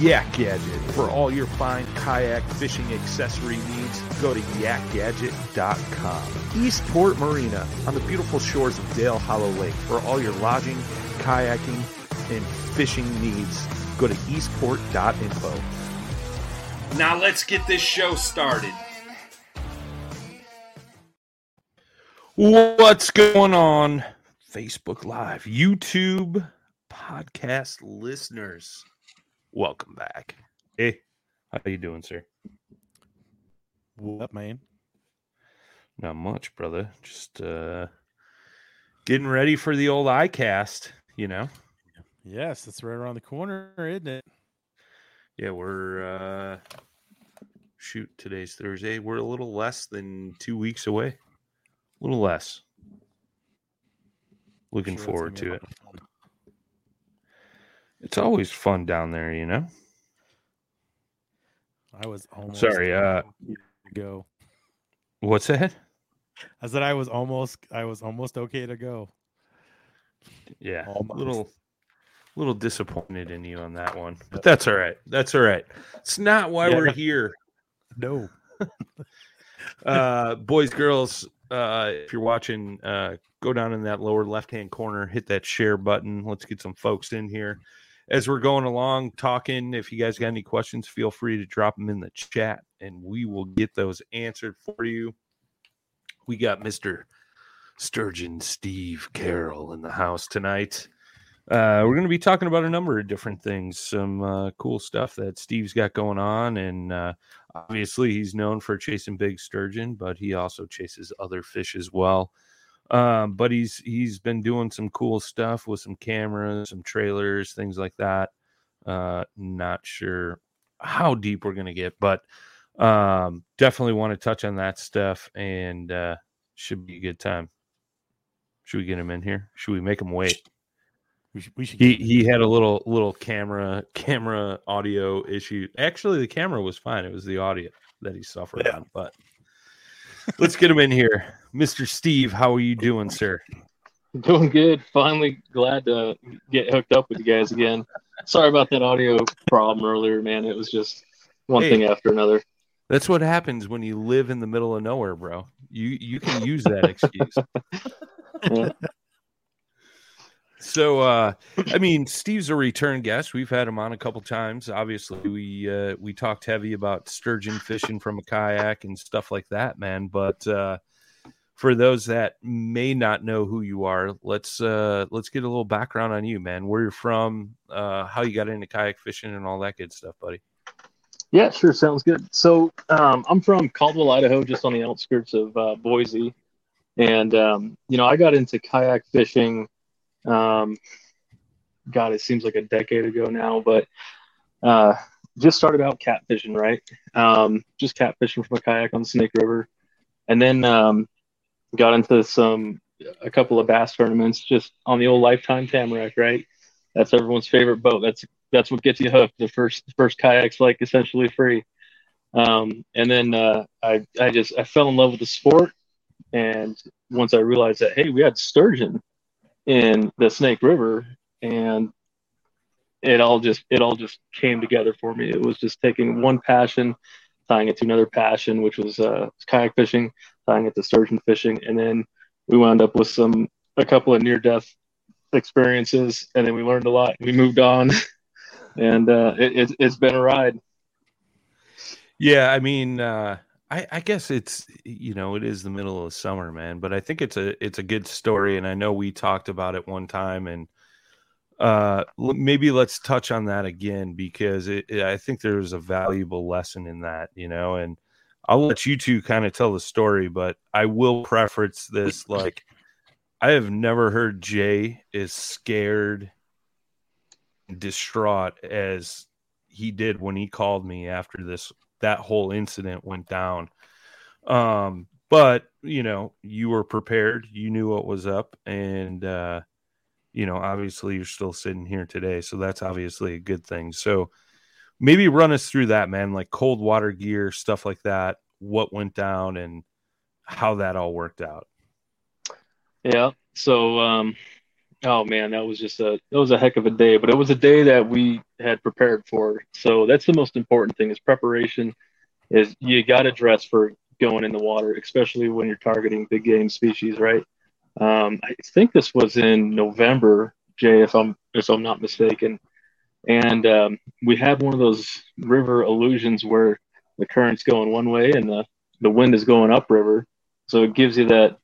Yak Gadget. For all your fine kayak fishing accessory needs, go to yakgadget.com. Eastport Marina on the beautiful shores of Dale Hollow Lake. For all your lodging, kayaking, and fishing needs, go to eastport.info. Now let's get this show started. What's going on? Facebook Live, YouTube, podcast listeners. Welcome back. Hey, how you doing, sir? What man? Not much, brother. Just uh getting ready for the old ICAST, you know. Yes, it's right around the corner, isn't it? Yeah, we're uh shoot, today's Thursday. We're a little less than 2 weeks away. A little less. Looking Sure, forward gonna to be a it. fun. It's always fun down there, you know. I was almost Sorry, uh, go. What's that? I said I was almost I was almost okay to go. Yeah, Almost. little little disappointed in you on that one, but that's all right. That's all right. It's not why Yeah. we're here, No. uh, boys, girls. Uh, if you're watching, uh, go down in that lower left hand corner, hit that share button. Let's get some folks in here as we're going along talking. If you guys got any questions, feel free to drop them in the chat, and we will get those answered for you. We got Mister Sturgeon Steve Carroll in the house tonight. Uh, we're going to be talking about a number of different things, some uh, cool stuff that Steve's got going on, and uh, obviously he's known for chasing big sturgeon, but he also chases other fish as well. Um, but he's he's been doing some cool stuff with some cameras, some trailers, things like that. Uh, not sure how deep we're going to get, but um, definitely want to touch on that stuff, and uh, should be a good time. Should we get him in here? Should we make him wait? We should, we should He he had a little little camera camera audio issue. Actually, the camera was fine. It was the audio that he suffered Yeah. on. But let's get him in here, Mister Steve. How are you doing, sir? Doing good. Finally glad to get hooked up with you guys again. Sorry about that audio problem earlier, man. It was just one Hey. thing after another. That's what happens when you live in the middle of nowhere, bro. You you can use that excuse. Yeah. So uh I mean Steve's a return guest. We've had him on a couple times. Obviously, we uh we talked heavy about sturgeon fishing from a kayak and stuff like that, man. But uh for those that may not know who you are, let's uh let's get a little background on you, man. Where you're from, uh how you got into kayak fishing and all that good stuff, buddy. Yeah, sure. Sounds good. So um, I'm from Caldwell, Idaho, just on the outskirts of uh, Boise. And um, you know, I got into kayak fishing. Um, God, it seems like a decade ago now, but uh, just started out catfishing, right? Um, just catfishing from a kayak on the Snake River, and then um, got into some a couple of bass tournaments just on the old Lifetime Tamarack, right? That's everyone's favorite boat. That's that's what gets you hooked. The first the first kayak's like essentially free. Um, and then uh, I I just I fell in love with the sport, and once I realized that hey, we had sturgeon in the Snake River, and it all just it all just came together for me. It was just taking one passion, tying it to another passion, which was uh, kayak fishing, tying it to sturgeon fishing, and then we wound up with some a couple of near death experiences, and then we learned a lot. We moved on, and uh, it, it, has been a ride. Yeah, I mean, uh, I, I guess it's you know it is the middle of summer, man. But I think it's a it's a good story, and I know we talked about it one time, and uh, maybe let's touch on that again because it, it, I think there's a valuable lesson in that, you know, and I'll let you two kind of tell the story, but I will preference this like I have never heard Jay is scared, distraught as he did when he called me after this that whole incident went down. Um, but you know, you were prepared, you knew what was up, and uh, you know, obviously you're still sitting here today, so that's obviously a good thing. So maybe run us through that, man, like cold water gear, stuff like that, what went down and how that all worked out. Yeah. So, um, oh man, that was just a that was a heck of a day, but it was a day that we had prepared for. So that's the most important thing is preparation. Is you got to dress for going in the water, especially when you're targeting big game species, right? Um, I think this was in November, Jay, if I'm if I'm not mistaken. And um, we had one of those river illusions where the current's going one way and the, the wind is going upriver. So it gives you that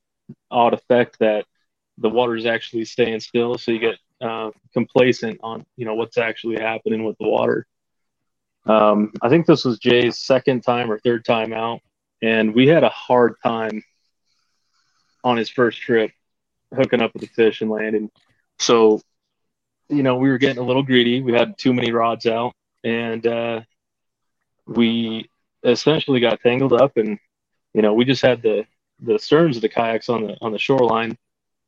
odd effect that the water is actually staying still. So you get uh, complacent on, you know, what's actually happening with the water. Um, I think this was Jay's second time or third time out. And we had a hard time on his first trip hooking up with the fish and landing. So, you know, we were getting a little greedy. We had too many rods out and uh, we essentially got tangled up and you know we just had the the sterns of the kayaks on the on the shoreline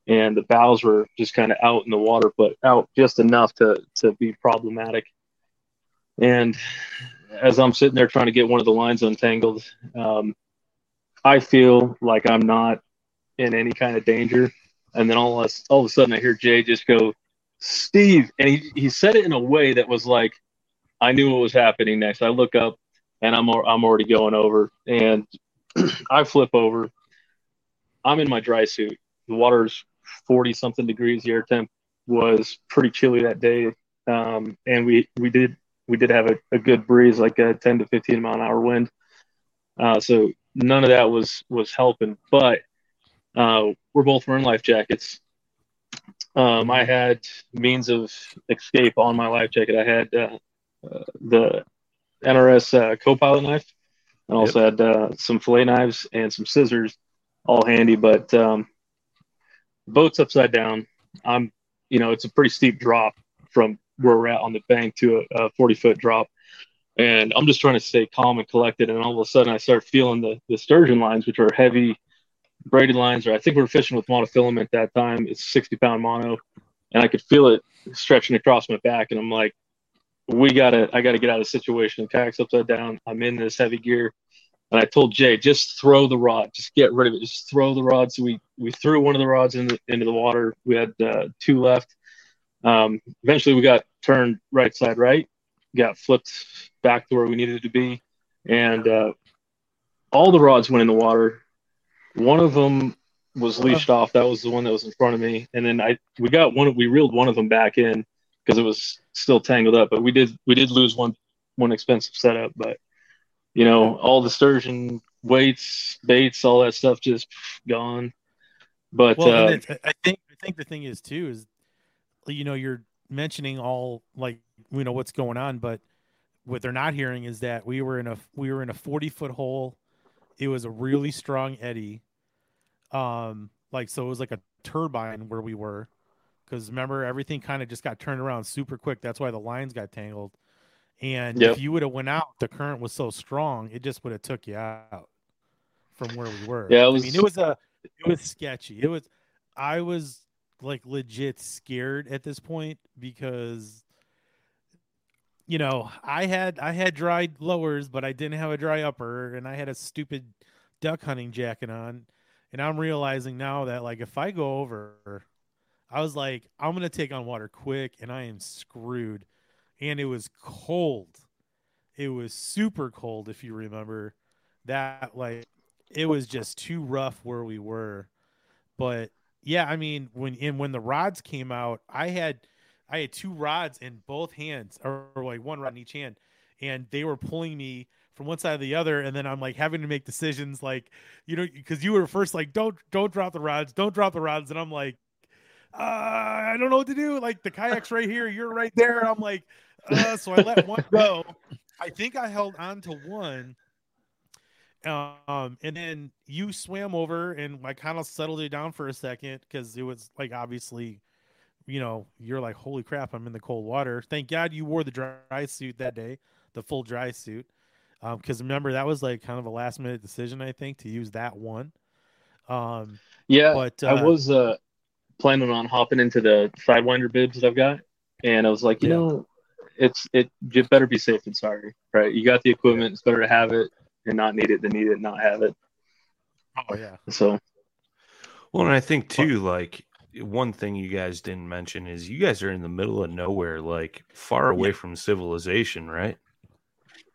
and the bows were just kind of out in the water but out just enough to to be problematic and as i'm sitting there trying to get one of the lines untangled um, i feel like i'm not in any kind of danger and then all of, all of a sudden i hear jay just go steve and he, he said it in a way that was like i knew what was happening next i look up and I'm I'm already going over, and I flip over. I'm in my dry suit. The water's 40 something degrees. The air temp was pretty chilly that day, um, and we we did we did have a, a, good breeze, like a 10 to 15 mile an hour wind. Uh, so none of that was was helping, but uh, we're both wearing life jackets. Um, I had means of escape on my life jacket. I had uh, uh the NRS uh, co-pilot knife. I also yep. had uh, some fillet knives and some scissors, all handy. But um, boat's upside down. I'm, you know, it's a pretty steep drop from where we're at on the bank to a, a 40 foot drop, and I'm just trying to stay calm and collected. And all of a sudden, I start feeling the the sturgeon lines, which are heavy braided lines. Or I think we are fishing with monofilament that time. It's 60 pound mono, and I could feel it stretching across my back. And I'm like, we gotta I gotta get out of the situation. The kayak's upside down. I'm in this heavy gear. And I told Jay, just throw the rod, just get rid of it, just throw the rod. So we we threw one of the rods in the, into the water. We had uh, two left. Um, eventually, we got turned right side right, got flipped back to where we needed to be, and uh, all the rods went in the water. One of them was leashed off. That was the one that was in front of me, and then I we got one. We reeled one of them back in because it was still tangled up. But we did we did lose one one expensive setup. But you know, all the sturgeon weights, baits, all that stuff just gone. But well, uh, I think I think the thing is too is you know you're mentioning all like you know what's going on, but what they're not hearing is that we were in a we were in a 40 foot hole. It was a really strong eddy. Um, like so it was like a turbine where we were, because remember everything kind of just got turned around super quick. That's why the lines got tangled. And Yep. if you would have went out, the current was so strong, it just would have took you out from where we were. Yeah, it I mean, it was a, it was sketchy. It was, I was like legit scared at this point because, you know, I had I had dry lowers, but I didn't have a dry upper, and I had a stupid duck hunting jacket on, and I'm realizing now that like if I go over, I was like, I'm gonna take on water quick, and I am screwed. And it was cold. It was super cold, if you remember. That like it was just too rough where we were. But yeah, I mean, when and when the rods came out, I had I had two rods in both hands, or, or like one rod in each hand, and they were pulling me from one side to the other, and then I'm like having to make decisions, like you know, because you were first like, don't don't drop the rods, don't drop the rods, and I'm like, uh, I don't know what to do. Like the kayak's right here, you're right there. I'm like, uh, so I let one go. I think I held on to one. Um, and then you swam over and I kind of settled it down for a second because it was like obviously, you know, you're like, holy crap, I'm in the cold water. Thank God you wore the dry suit that day, the full dry suit. Um, because remember that was like kind of a last minute decision, I think, to use that one. Um, Yeah, but I uh, was uh, planning on hopping into the sidewinder bibs that I've got, and I was like, you Yeah. know, it's it you better be safe than sorry, right? You got the equipment; it's better to have it and not need it than need it and not have it. oh yeah, So Well, and I think too, like one thing you guys didn't mention is you guys are in the middle of nowhere, like far away from civilization, right?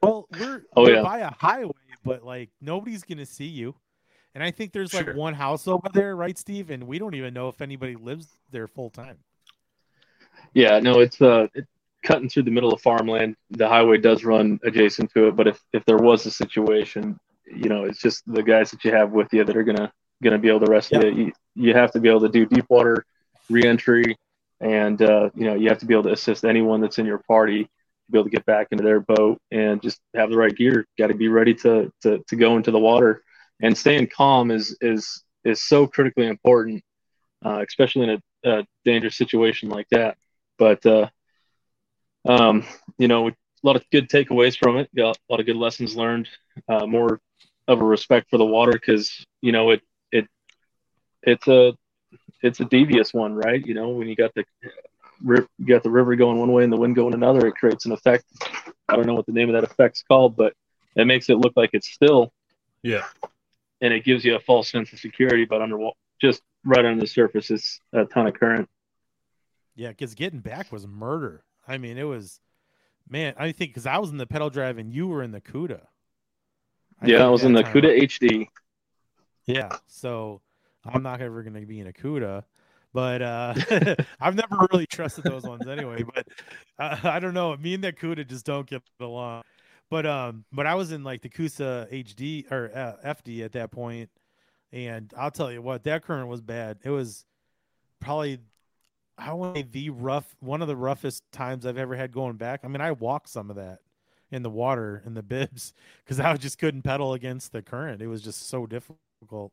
Well, we're, Oh, we're yeah. by a highway, but like nobody's gonna see you. And I think there's like Sure. one house over there, right, Steve? And we don't even know if anybody lives there full time. yeah, no, it's uh, it, cutting through the middle of farmland. The highway does run adjacent to it, but if if there was a situation, you know, it's just the guys that you have with you that are gonna gonna be able to rescue Yeah. you. you. You have to be able to do deep water reentry, and uh, you know, you have to be able to assist anyone that's in your party to be able to get back into their boat and just have the right gear. Got to be ready to, to to go into the water, and staying calm is is is so critically important, uh, especially in a, a dangerous situation like that. But uh, um, you know, a lot of good takeaways from it. Got a lot of good lessons learned. Uh, more of a respect for the water because you know it it it's a it's a devious one, right? You know, when you got the you got the river going one way and the wind going another, it creates an effect. I don't know what the name of that effect's called, but it makes it look like it's still, Yeah. and it gives you a false sense of security. But under just right under the surface, it's a ton of current. Yeah, because getting back was murder. I mean, it was, man. I think because I was in the pedal drive and you were in the Cuda. yeah, I was in the CUDA HD. Yeah, so I'm not ever going to be in a CUDA, but uh, I've never really trusted those ones anyway. But uh, I don't know. Me and that CUDA just don't get along. But um, but I was in like the Coosa HD or uh, FD at that point, and I'll tell you what, that current was bad. It was probably I want the rough one of the roughest times I've ever had going back. I mean, I walked some of that in the water in the bibs because I just couldn't pedal against the current. It was just so difficult.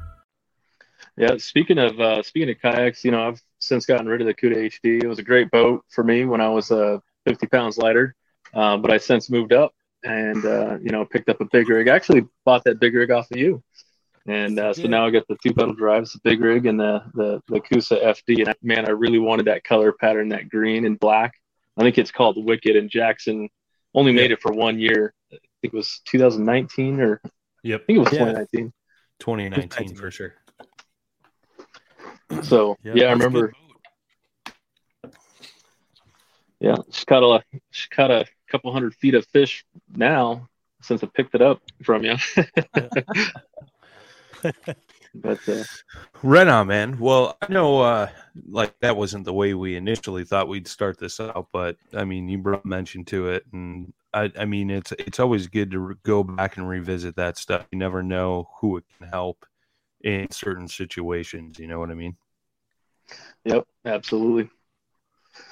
Yeah, speaking of uh, speaking of kayaks, you know, I've since gotten rid of the Cuda HD. It was a great boat for me when I was uh, 50 pounds lighter, uh, but I since moved up and uh, you know picked up a big rig. I actually bought that big rig off of you. And uh, so now I got the two pedal drives, the big rig, and the the the Coosa FD. And man, I really wanted that color pattern, that green and black. I think it's called Wicked, and Jackson only made it for one year. I think it was 2019 or Yep. I think it was Yeah. 2019. 2019 for sure. So yeah, I remember. Yeah, she caught a she caught a couple hundred feet of fish now since I picked it up from you. but uh, Right on, man. Well, I know, uh, like that wasn't the way we initially thought we'd start this out, but I mean, you brought mention to it, and I, I mean, it's it's always good to re- go back and revisit that stuff. You never know who it can help in certain situations. You know what I mean? yep, absolutely.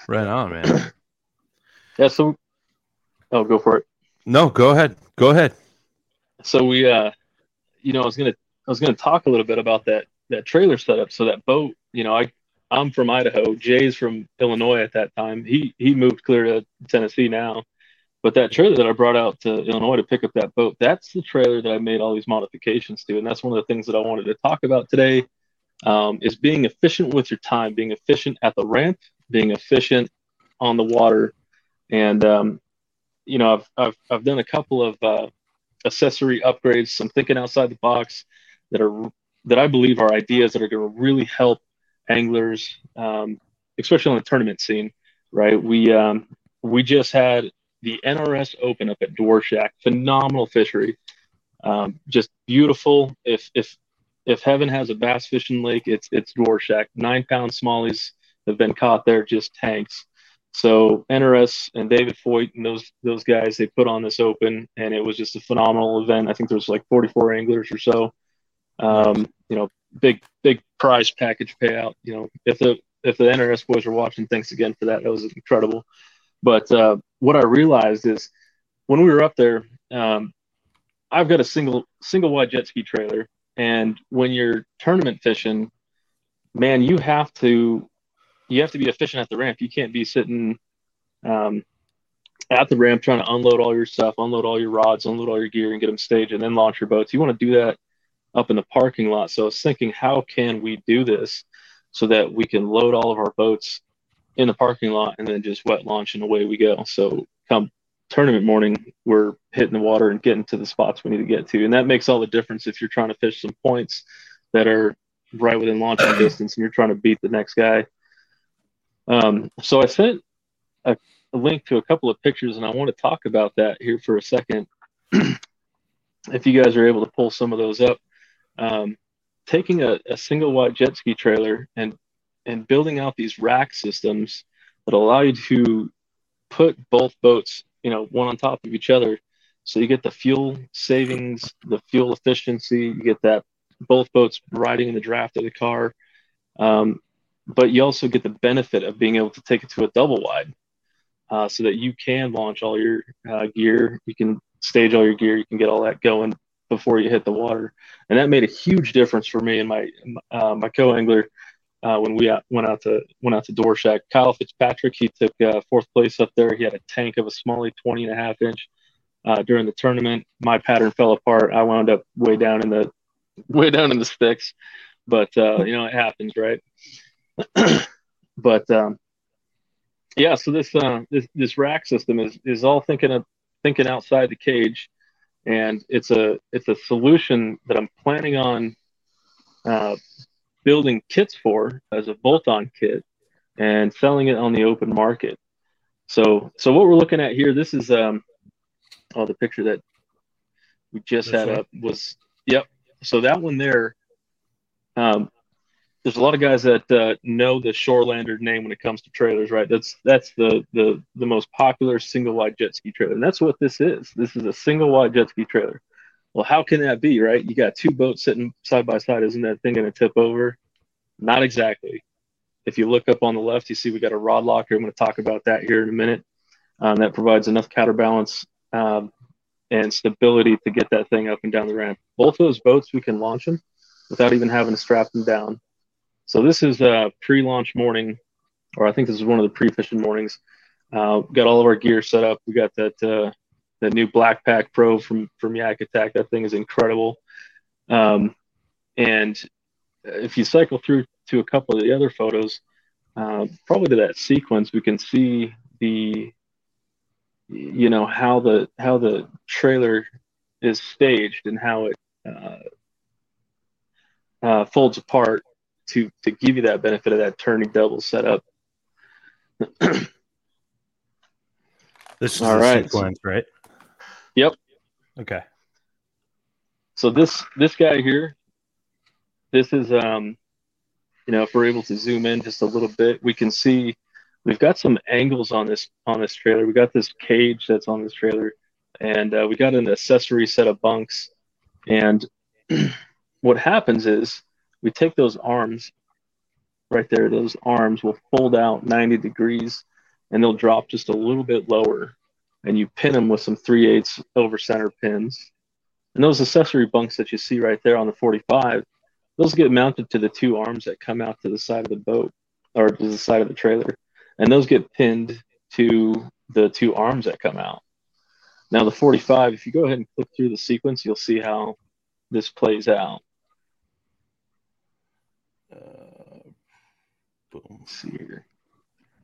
Right on, man. Yeah, so oh, go for it. no, go ahead. Go ahead. So we, uh, you know, I was gonna I was gonna talk a little bit about that that trailer setup. So that boat, you know, I I'm from Idaho. Jay's from Illinois at that time. He he moved clear to Tennessee now. But that trailer that I brought out to Illinois to pick up that boat, that's the trailer that I made all these modifications to, and that's one of the things that I wanted to talk about today. Um, is being efficient with your time, being efficient at the ramp, being efficient on the water, and um, you know, I've I've I've done a couple of uh, accessory upgrades. I'm thinking outside the box that are that I believe are ideas that are going to really help anglers, um, especially on the tournament scene. Right? We um, we just had the NRS Open up at Dworshak. Phenomenal fishery, um, just beautiful. If if if heaven has a bass fishing lake, it's it's Dworshak. Nine pound smallies have been caught there, just tanks. So NRS and David Foyt and those those guys they put on this open, and it was just a phenomenal event. I think there was like 44 anglers or so. Um, you know, big big prize package payout. You know, if the if the NRS boys are watching, thanks again for that. That was incredible. But uh, what I realized is when we were up there, um, I've got a single single wide jet ski trailer, and when you're tournament fishing, man, you have to you have to be efficient at the ramp. You can't be sitting um, at the ramp trying to unload all your stuff, unload all your rods, unload all your gear, and get them staged, and then launch your boats. You want to do that up in the parking lot. So I was thinking, how can we do this so that we can load all of our boats in the parking lot and then just wet launch and away we go. So come tournament morning, we're hitting the water and getting to the spots we need to get to, and that makes all the difference if you're trying to fish some points that are right within launching distance and you're trying to beat the next guy. Um, so I sent a, a link to a couple of pictures, and I want to talk about that here for a second. if you guys are able to pull some of those up, um, taking a, a single wide jet ski trailer and and building out these rack systems that allow you to put both boats, you know, one on top of each other. So you get the fuel savings, the fuel efficiency, you get that both boats riding in the draft of the car. Um, but you also get the benefit of being able to take it to a double wide uh, so that you can launch all your uh, gear, you can stage all your gear, you can get all that going before you hit the water. And that made a huge difference for me and my, uh, my co-angler uh, when we out, went out to went out to Dworshak. Kyle Fitzpatrick, he took uh, fourth place up there. He had a tank of a Smalley 20 and a half inch uh, during the tournament. My pattern fell apart. I wound up way down in the way down in the sticks, but uh, you know it happens, right? but um, yeah, so this uh, this this rack system is is all thinking of thinking outside the cage, and it's a it's a solution that I'm planning on uh, building kits for as a bolt-on kit and selling it on the open market. So so what we're looking at here, this is um oh the picture that we just This had one? up was yep. So that one there, um, there's a lot of guys that uh, know the Shorelander name when it comes to trailers, right? That's that's the the the most popular single wide jet ski trailer, and that's what this is. This is a single wide jet ski trailer. Well, how can that be, right? You got two boats sitting side by side. Isn't that thing going to tip over? Not exactly. If you look up on the left, you see we got a rod locker. I'm going to talk about that here in a minute. Um, that provides enough counterbalance um, and stability to get that thing up and down the ramp. Both of those boats, we can launch them without even having to strap them down. So this is a pre-launch morning, or I think this is one of the pre-fishing mornings. Uh, got all of our gear set up. We got that uh, that new BlackPak Pro from from Yak Attack. That thing is incredible. Um, and if you cycle through to a couple of the other photos, uh, probably to that sequence, we can see the you know how the how the trailer is staged and how it uh, uh, folds apart to to give you that benefit of that turning double setup. This is All the right. sequence, right? Yep. Okay. So this this guy here, this is um, you know, if we're able to zoom in just a little bit, we can see we've got some angles on this on this trailer. We got this cage that's on this trailer, and uh, we got an accessory set of bunks. And what happens is we take those arms right there; those arms will fold out 90 degrees, and they'll drop just a little bit lower. And you pin them with some 3 eighths over center pins. And those accessory bunks that you see right there on the 45, those get mounted to the two arms that come out to the side of the boat or to the side of the trailer. And those get pinned to the two arms that come out. Now, the 45, if you go ahead and click through the sequence, you'll see how this plays out. Uh, boom. Let's see here.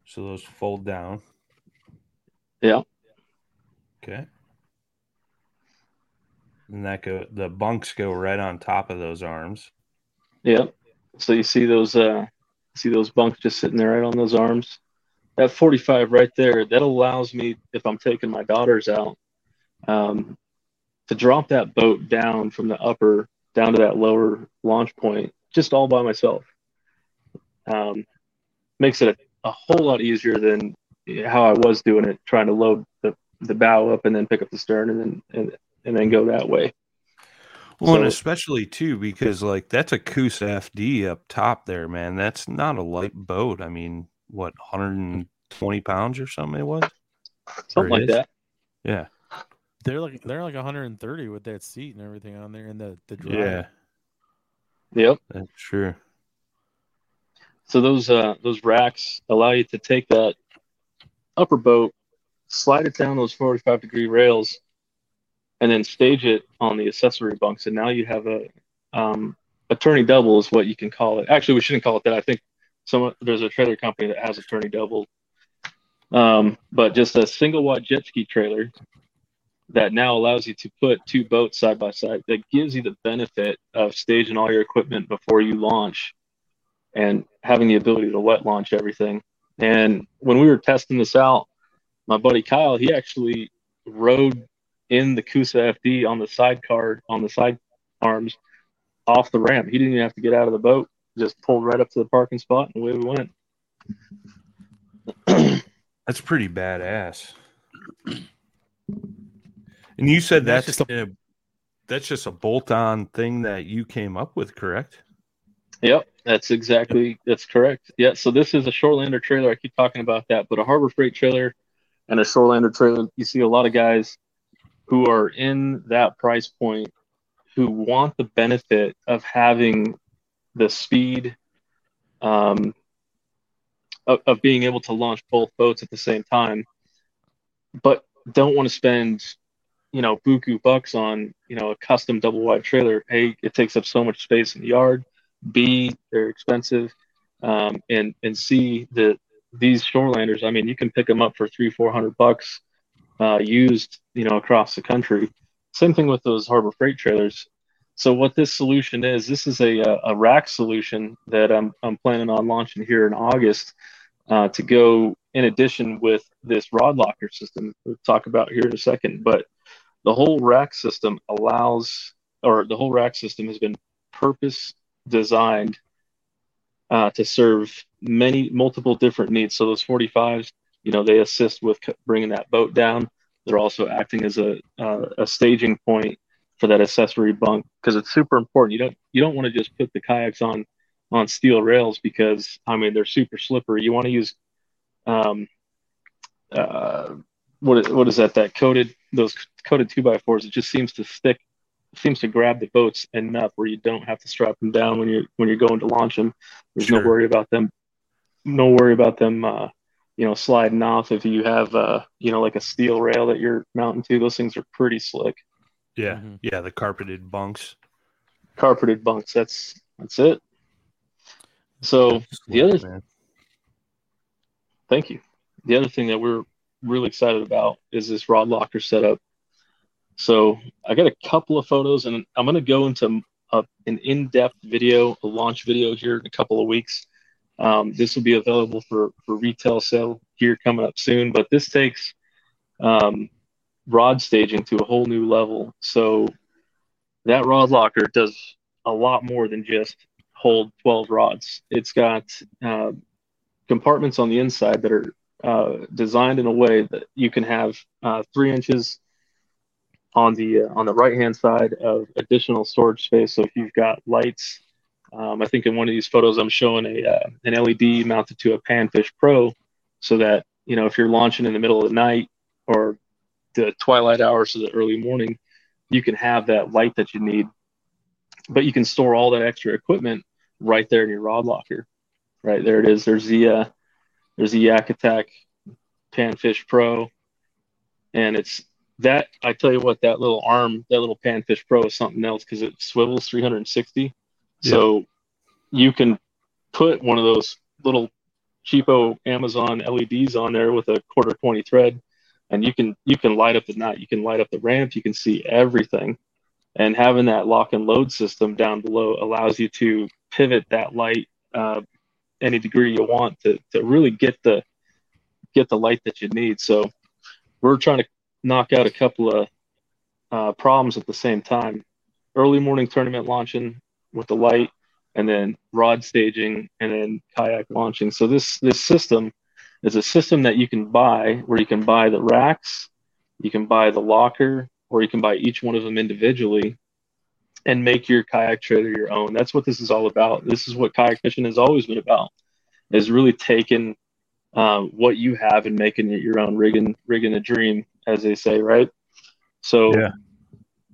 So those fold down. Yeah. Okay. And that go the bunks go right on top of those arms. Yep. So you see those uh see those bunks just sitting there right on those arms. That 45 right there, that allows me if I'm taking my daughters out, um, to drop that boat down from the upper down to that lower launch point just all by myself. Um, makes it a, a whole lot easier than how I was doing it, trying to load the, the bow up and then pick up the stern and then and, and then go that way. Well, and especially too because like that's a Coosa FD up top there, man. That's not a light boat. I mean, what 120 pounds or something it was? Something Or like it is? that. Yeah, They're like they're like 130 with that seat and everything on there and the the drive. yeah, Yep. that's true. So those uh, those racks allow you to take that upper boat, slide it down those 45 degree rails, and then stage it on the accessory bunks. And now you have a um, a turning double is what you can call it. Actually, we shouldn't call it that. I think some there's a trailer company that has attorney double, um, but just a single wide jet ski trailer that now allows you to put two boats side by side. That gives you the benefit of staging all your equipment before you launch and having the ability to wet launch everything. And when we were testing this out, my buddy Kyle, he actually rode in the Coosa FD on the sidecar on the side arms off the ramp. He didn't even have to get out of the boat; just pulled right up to the parking spot, and away we went. That's pretty badass. And you said That's that's just a, that's just a bolt-on thing that you came up with, correct? Yep, that's exactly that's correct. Yeah, so this is a Shorelander trailer. I keep talking about that, but a Harbor Freight trailer and a Shorelander trailer. You see a lot of guys who are in that price point who want the benefit of having the speed um, of, of being able to launch both boats at the same time, but don't want to spend you know buku bucks on you know a custom double wide trailer. A, it takes up so much space in the yard. B, they're expensive, um, and and C, the these shorelanders. I mean, you can pick them up for three, four hundred bucks, uh, used, you know, across the country. Same thing with those Harbor Freight trailers. So what this solution is, this is a a rack solution that I'm I'm planning on launching here in August uh, to go in addition with this rod locker system. We'll talk about here in a second, but the whole rack system allows, or the whole rack system has been purpose designed uh, to serve many multiple different needs. So those 45s, you know, they assist with bringing that boat down. They're also acting as a uh, a staging point for that accessory bunk because it's super important. You don't you don't want to just put the kayaks on on steel rails because I mean they're super slippery. You want to use um uh what is, what is that that coated those coated two by fours. It just seems to stick seems to grab the boats enough where you don't have to strap them down when you're when you're going to launch them. There's no worry about them, no worry about them, uh, you know, sliding off. If you have, uh, you know, like a steel rail that you're mounting to, those things are pretty slick. Yeah, Mhm. yeah, the carpeted bunks. carpeted bunks. That's that's it. So the other man. Thank you. The other thing that we're really excited about is this rod locker setup. So I got a couple of photos, and I'm going to go into a, an in-depth video, a launch video here in a couple of weeks. Um, this will be available for for retail sale here coming up soon. But this takes um, rod staging to a whole new level. So that rod locker does a lot more than just hold 12 rods. It's got uh, compartments on the inside that are uh, designed in a way that you can have uh, three inches on the uh, on the right hand side of additional storage space. So if you've got lights, um, I think in one of these photos I'm showing a uh, an LED mounted to a Panfish Pro, so that you know if you're launching in the middle of the night or the twilight hours or the early morning, you can have that light that you need. But you can store all that extra equipment right there in your rod locker. Right there it is. There's the uh, there's the Yak Attack Panfish Pro, and it's that I tell you what, that little arm, that little Panfish Pro is something else because it swivels 360. So you can put one of those little cheapo Amazon LEDs on there with a quarter 20 thread, and you can you can light up the knot, you can light up the ramp, you can see everything. And having that lock and load system down below allows you to pivot that light uh, any degree you want to to really get the get the light that you need. So we're trying to knock out a couple of uh, problems at the same time. Early morning tournament launching with the light, and then rod staging, and then kayak launching. So this this system is a system that you can buy, where you can buy the racks, you can buy the locker, or you can buy each one of them individually, and make your kayak trailer your own. That's what this is all about. This is what kayak fishing has always been about, is really taking um, what you have and making it your own, rigging rigging a dream, as they say, right? So Yeah.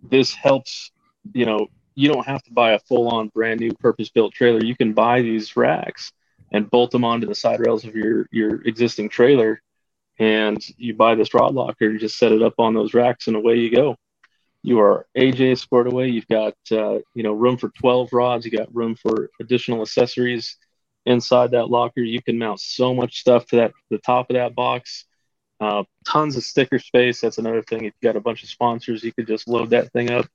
this helps. You know, you don't have to buy a full-on brand new purpose-built trailer. You can buy these racks and bolt them onto the side rails of your your existing trailer, and you buy this rod locker and just set it up on those racks, and away you go. You are AJ squared away. You've got uh, you know room for 12 rods. You got room for additional accessories inside that locker. You can mount so much stuff to that the top of that box. Uh, tons of sticker space. That's another thing. If you got a bunch of sponsors, you could just load that thing up.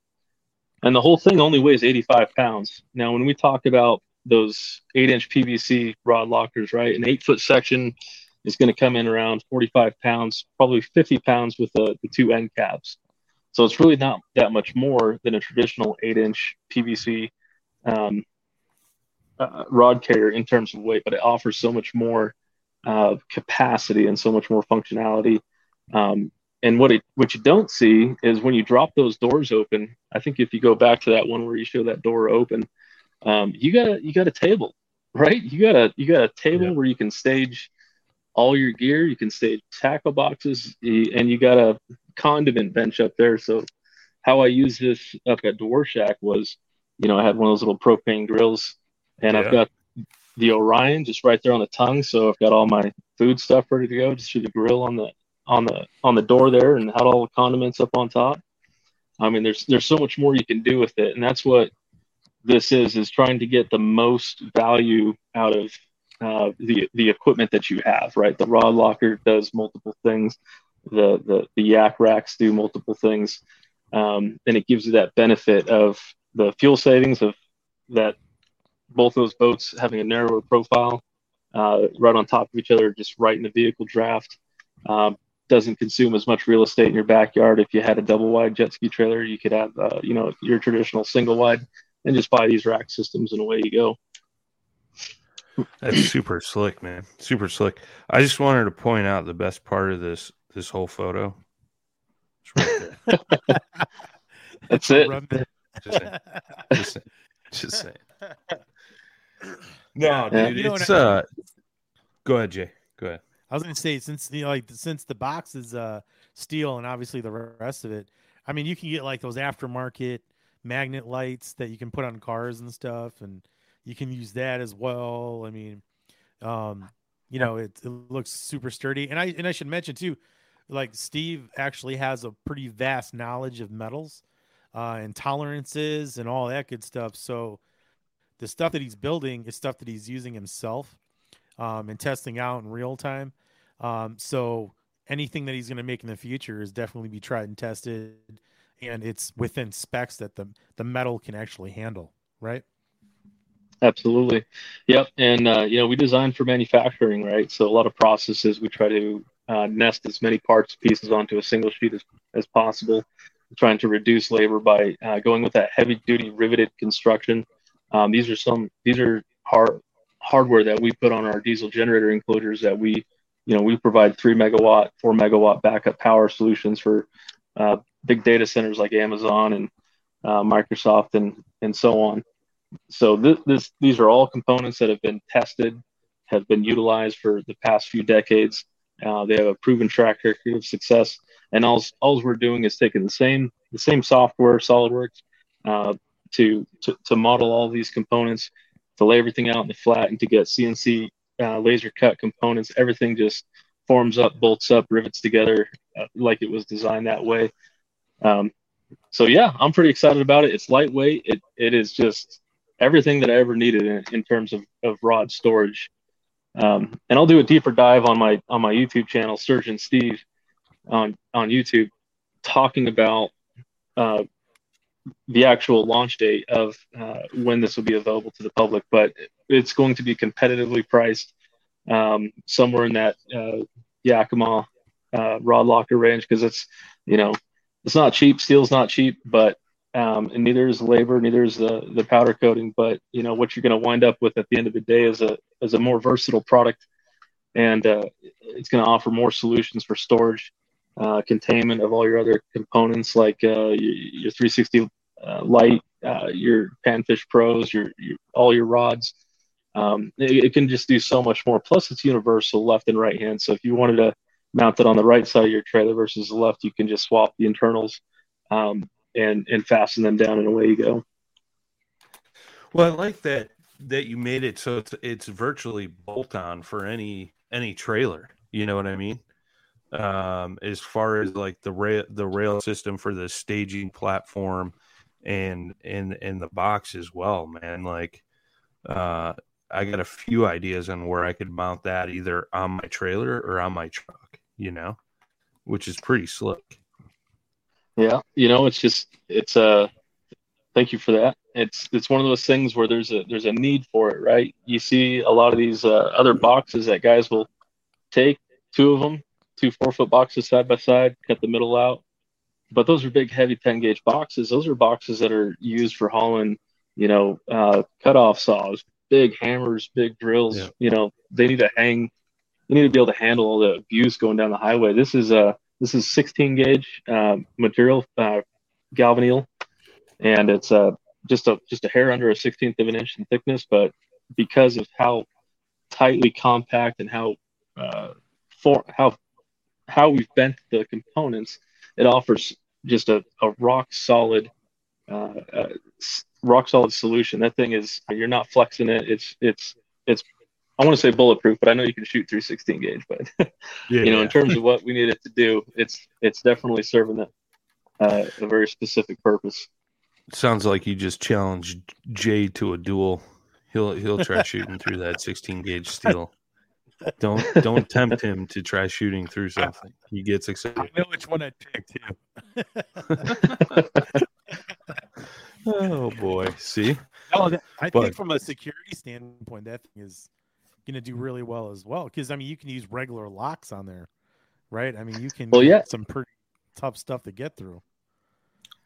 And the whole thing only weighs 85 pounds. Now, when we talk about those eight inch PVC rod lockers, right, an eight foot section is going to come in around 45 pounds, probably 50 pounds with the, the two end caps. So it's really not that much more than a traditional eight inch PVC um, uh, rod carrier in terms of weight, but it offers so much more uh, capacity and so much more functionality. Um, and what it what you don't see is when you drop those doors open. I think if you go back to that one where you show that door open, um, you got a you got a table, right? You got a you got a table Yeah. where you can stage all your gear. You can stage tackle boxes, and you got a condiment bench up there. So how I use this up at Dworshak was, you know, I had one of those little propane grills, and Yeah. I've got the Orion just right there on the tongue. So I've got all my food stuff ready to go just through the grill on the on the on the door there, and had all the condiments up on top. I mean, there's there's so much more you can do with it, and that's what this is is trying to get the most value out of uh, the the equipment that you have. Right, the rod locker does multiple things. The the the yak racks do multiple things, um, and it gives you that benefit of the fuel savings of that both those boats having a narrower profile, uh, right on top of each other, just right in the vehicle draft. Um, doesn't consume as much real estate in your backyard. If you had a double wide jet ski trailer, you could have, uh, you know, your traditional single wide and just buy these rack systems and away you go. That's super slick, man. Super slick. I just wanted to point out the best part of this this whole photo. It's right there. That's it. Just saying. Just saying. Just saying. No, dude, You it's uh. Go ahead, Jay. Go ahead. I was gonna say since the like since the box is uh steel and obviously the rest of it, I mean you can get like those aftermarket magnet lights that you can put on cars and stuff, and you can use that as well. I mean, um, you know it, it looks super sturdy, and I and I should mention too, like Steve actually has a pretty vast knowledge of metals. uh, and tolerances and all that good stuff. So the stuff that he's building is stuff that he's using himself um, and testing out in real time. Um, so anything that he's going to make in the future is definitely be tried and tested, and it's within specs that the the metal can actually handle. Right. Absolutely. Yep. And, uh, you know, we design for manufacturing, right? So a lot of processes, we try to uh, nest as many parts pieces onto a single sheet as, as possible, trying to reduce labor by uh, going with that heavy duty riveted construction. Um, these are some, these are hard hardware that we put on our diesel generator enclosures that we, you know, we provide three megawatt, four megawatt backup power solutions for uh, big data centers like Amazon and uh, Microsoft and, and so on so this, these are all components that have been tested, have been utilized for the past few decades. Uh, they have a proven track record of success, and all all we're doing is taking the same the same software, SolidWorks, uh, to, to to model all these components, to lay everything out in the flat, and to get CNC uh, laser cut components. Everything just forms up, bolts up, rivets together uh, like it was designed that way. Um, so yeah, I'm pretty excited about it. It's lightweight. It it is just everything that I ever needed in, in terms of, of rod storage. Um, and I'll do a deeper dive on my on my YouTube channel, Sturgeon Steve, on on YouTube, talking about uh, the actual launch date of uh, when this will be available to the public. But it's going to be competitively priced, um, somewhere in that uh, Yakima uh, rod locker range, because it's you know it's not cheap. Steel's not cheap, but um, and neither is labor, neither is the the powder coating. But you know what you're going to wind up with at the end of the day is a is a more versatile product, and uh, it's going to offer more solutions for storage, uh, containment of all your other components like uh, your, your 360 uh, light, uh, your Panfish Pros, your, your all your rods. Um, it, it, can just do so much more. Plus, it's universal left and right hand. So if you wanted to mount it on the right side of your trailer versus the left, you can just swap the internals. Um, and and fasten them down and away you go. Well, I like that that you made it so it's it's virtually bolt on for any any trailer. You know what I mean? Um, as far as like the rail the rail system for the staging platform and and and the box as well, man. Like uh I got a few ideas on where I could mount that either on my trailer or on my truck, you know, which is pretty slick. Yeah, you know, it's just it's a. Uh, thank you for that. It's it's one of those things where there's a there's a need for it, right? You see a lot of these uh, other boxes that guys will take two of them, two four foot boxes side by side, cut the middle out. But those are big, heavy 10 gauge boxes. Those are boxes that are used for hauling, you know, uh, cutoff saws, big hammers, big drills. Yeah. You know, they need to hang. They need to be able to handle all the abuse going down the highway. This is a this is 16 gauge uh, material, uh, galvanneal, and it's uh, just a just a hair under a 16th of an inch in thickness. But because of how tightly compact and how uh, for how how we've bent the components, it offers just a, a rock solid uh, uh, rock solid solution. That thing is you're not flexing it. It's it's it's I want to say bulletproof, but I know you can shoot through 16 gauge. But yeah, you know, yeah. in terms of what we need it to do, it's it's definitely serving a, uh, a very specific purpose. Sounds like you just challenged Jay to a duel. He'll he'll try shooting through that 16 gauge steel. Don't don't tempt him to try shooting through something. He gets excited. I know which one I picked too. oh boy, see. Oh, I but, think from a security standpoint, that thing is going to do really well as well. Because I mean, you can use regular locks on there, right? I mean, you can well, yeah. some pretty tough stuff to get through.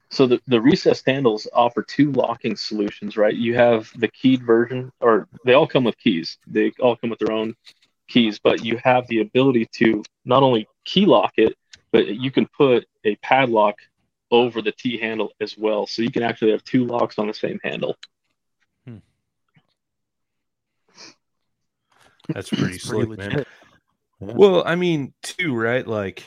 So the, the recessed handles offer two locking solutions, right? You have the keyed version, or they all come with keys. They all come with their own keys, but you have the ability to not only key lock it, but you can put a padlock over the T handle as well. So you can actually have two locks on the same handle. Hmm. That's pretty slick, man. Yeah. Well, I mean, too, right? Like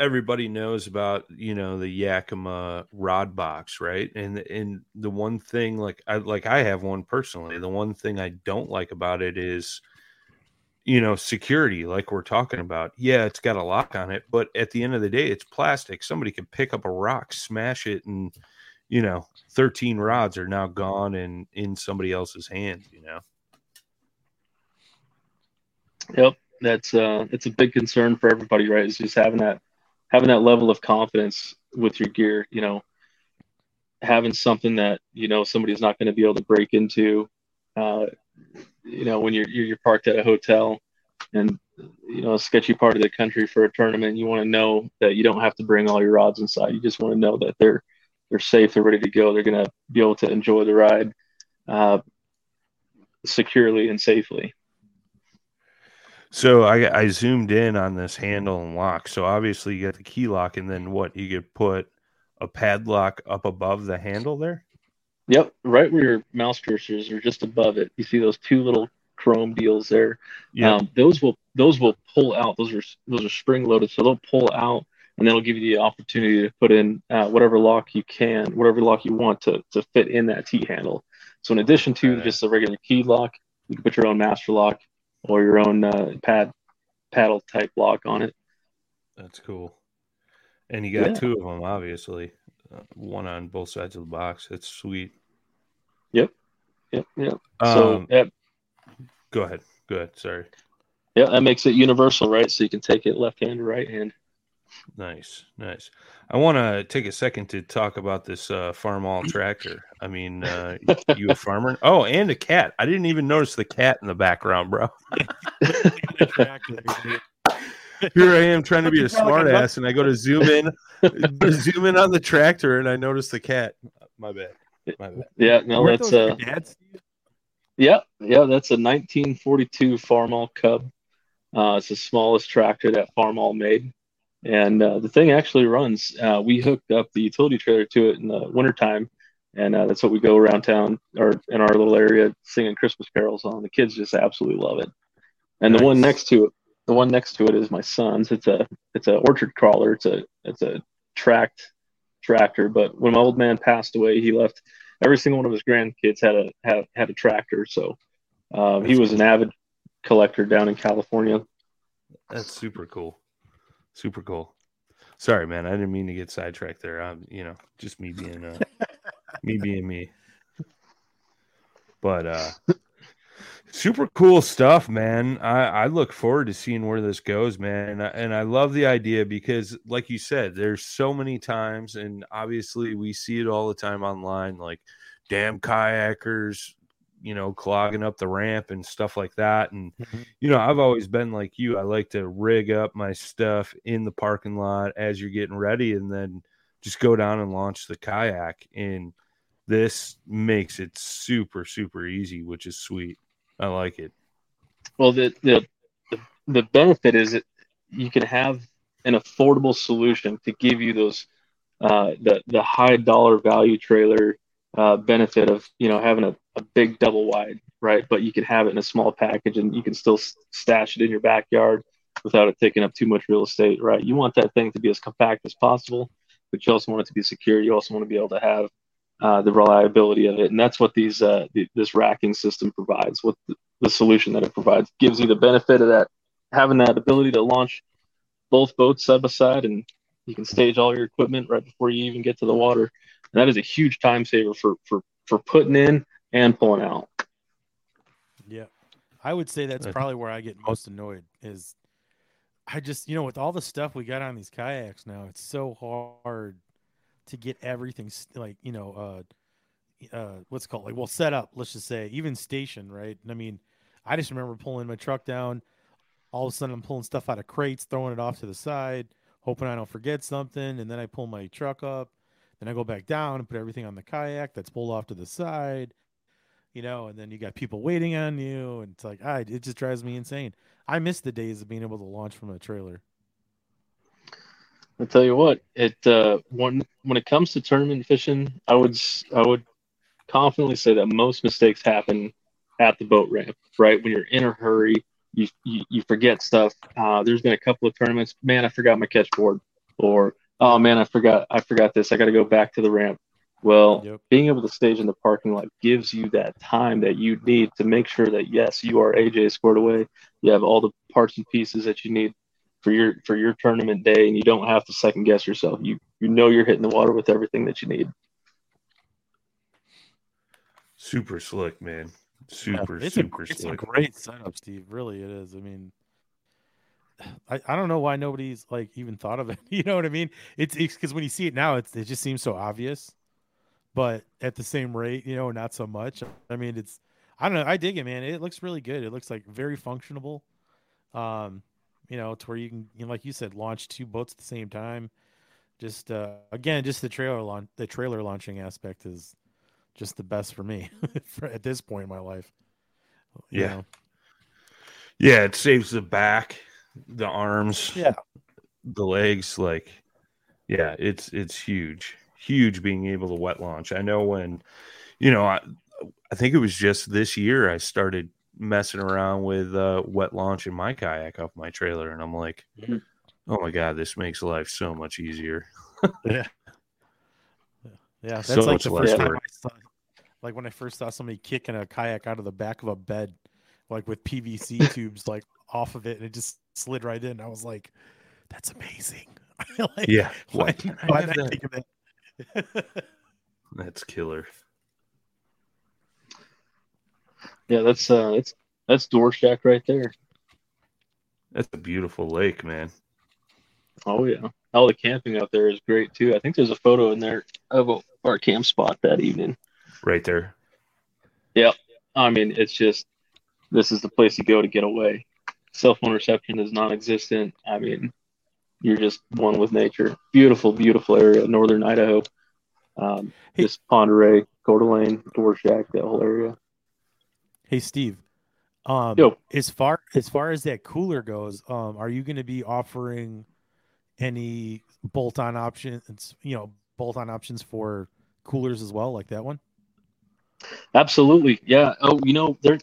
everybody knows about you know the Yakima rod box, right? And and the one thing, like I like I have one personally. The one thing I don't like about it is, you know, security. Like we're talking about. Yeah, it's got a lock on it, but at the end of the day, it's plastic. Somebody could pick up a rock, smash it, and you know, 13 rods are now gone and in somebody else's hands, you know. Yep, that's uh, it's a big concern for everybody, right? Is just having that having that level of confidence with your gear. You know, having something that you know somebody's not going to be able to break into. Uh, you know, when you're you're parked at a hotel and you know a sketchy part of the country for a tournament, you want to know that you don't have to bring all your rods inside. You just want to know that they're they're safe, they're ready to go, they're going to be able to enjoy the ride uh, securely and safely. So I, I zoomed in on this handle and lock. So obviously you got the key lock, and then what? You could put a padlock up above the handle there. Yep, right where your mouse cursors are, just above it. You see those two little chrome deals there. Yeah. Um, those will those will pull out. Those are those are spring loaded, so they'll pull out, and that'll give you the opportunity to put in uh, whatever lock you can, whatever lock you want to to fit in that T handle. So in addition to just a regular key lock, you can put your own master lock or your own uh, pad paddle type lock on it. That's cool. And you got Yeah. two of them, obviously, one on both sides of the box. It's sweet. Yep, yep. so Um, that go ahead. Go ahead. Sorry. yeah, that makes it universal, right? So you can take it left hand or right hand. Nice, nice. I want to take a second to talk about this uh, Farmall tractor. I mean, uh, you a farmer? Oh, and a cat. I didn't even notice the cat in the background, bro. Here I am trying to be a Looking probably like smart ass, and I go to zoom in, zoom in on the tractor, and I notice the cat. My bad. My bad. Yeah, no, Weren't that's those uh, dad's? Yeah, yeah, that's a 1942 Farmall Cub. Uh, it's the smallest tractor that Farmall made, and uh, the thing actually runs. Uh, we hooked up the utility trailer to it in the wintertime, and uh, that's what we go around town or in our little area singing Christmas carols on. The kids just absolutely love it. And the one next to it, the one next to it is my son's. It's a it's a orchard crawler. It's a it's a tracked tractor. But when my old man passed away, he left every single one of his grandkids had a had, had a tractor. So um, he was an avid collector down in California. That's super cool. Super cool. Sorry, man. I didn't mean to get sidetracked there. I'm, you know, just me being uh, me being me. But uh super cool stuff, man. I, I look forward to seeing where this goes, man. And I, and I love the idea because, like you said, there's so many times, and obviously we see it all the time online, like damn kayakers, you know, clogging up the ramp and stuff like that. And Mhm. you know, I've always been like you. I like to rig up my stuff in the parking lot as you're getting ready and then just go down and launch the kayak. And this makes it super, super easy, which is sweet. I like it. Well, the the the, benefit is that you can have an affordable solution to give you those uh, the the high dollar value trailer uh, benefit of you know having a, a big double wide, right? But you can have it in a small package, and you can still stash it in your backyard without it taking up too much real estate, right? You want that thing to be as compact as possible, but you also want it to be secure. You also want to be able to have uh, the reliability of it, and that's what these uh, the, this racking system provides. What the, the solution that it provides gives you the benefit of that having that ability to launch both boats side by side, and you can stage all your equipment right before you even get to the water. And that is a huge time saver for for for putting in and pulling out. Yeah. I would say that's probably where I get most annoyed is I just, you know, with all the stuff we got on these kayaks now, it's so hard to get everything like, you know, uh uh what's called like well set up, let's just say, even station, right? And I mean, I just remember pulling my truck down, all of a sudden I'm pulling stuff out of crates, throwing it off to the side, hoping I don't forget something, and then I pull my truck up, then I go back down and put everything on the kayak that's pulled off to the side you know, and then you got people waiting on you, and it's like, I it just drives me insane. I miss the days of being able to launch from a trailer. I tell you what, it uh, when when it comes to tournament fishing, I would I would confidently say that most mistakes happen at the boat ramp. Right when you're in a hurry, you you, you forget stuff. Uh, there's been a couple of tournaments. Man, I forgot my catch board, or oh man, I forgot I forgot this. I got to go back to the ramp. Well, Yep. being able to stage in the parking lot gives you that time that you need to make sure that yes, you are AJ squared away. You have all the parts and pieces that you need for your for your tournament day, and you don't have to second guess yourself. You you know you're hitting the water with everything that you need. Super slick, man. Yeah, Super, it's super a, it's a slick. great setup, Steve. Really, it is. I mean, I, I don't know why nobody's like even thought of it. You know what I mean? It's because when you see it now, it's it just seems so obvious, but at the same rate, you know, not so much. I mean, it's I don't know. I dig it, man. It looks really good. It looks like very functional. Um, you know, to where you can, you know, like you said, launch two boats at the same time. Just uh, again, just the trailer launch, the trailer launching aspect is just the best for me for, at this point in my life. you Yeah. know? Yeah, it saves the back, the arms, Yeah. the legs. Like, yeah, it's it's huge, huge being able to wet launch. I know when, you know, I I think it was just this year I started messing around with uh, wet launching my kayak off my trailer, and I'm like, Mhm. oh my god, this makes life so much easier. Yeah. Yeah. That's So like the first time. I saw, like when I first saw somebody kicking a kayak out of the back of a bed, like with PVC tubes like off of it, and it just slid right in. I was like, that's amazing. like, Yeah, Why, why why did I that? think of that? That's killer. Yeah, that's uh, that's that's Dworshak right there. That's a beautiful lake, man. Oh yeah, all the camping out there is great too. I think there's a photo in there of a, our camp spot that evening. Right there. Yeah, I mean, it's just this is the place to go to get away. Cell phone reception is non-existent. I mean, you're just one with nature. Beautiful, beautiful area, northern Idaho. Um, Hey. just Ponderay, Coeur d'Alene, Dworshak, that whole area. Hey Steve, um, Yo. as far as far as that cooler goes, um, are you going to be offering any bolt-on options? You know, bolt-on options for coolers as well, like that one. Absolutely, yeah. Oh, you know, there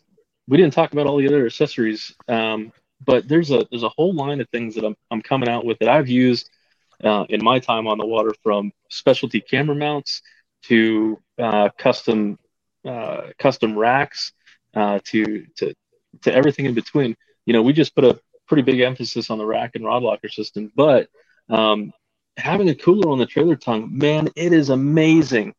we didn't talk about all the other accessories, um, but there's a there's a whole line of things that I'm I'm coming out with that I've used uh, in my time on the water, from specialty camera mounts to uh, custom uh, custom racks uh, to to to everything in between. You know, we just put a pretty big emphasis on the rack and rod locker system, but um, having a cooler on the trailer tongue, man, it is amazing.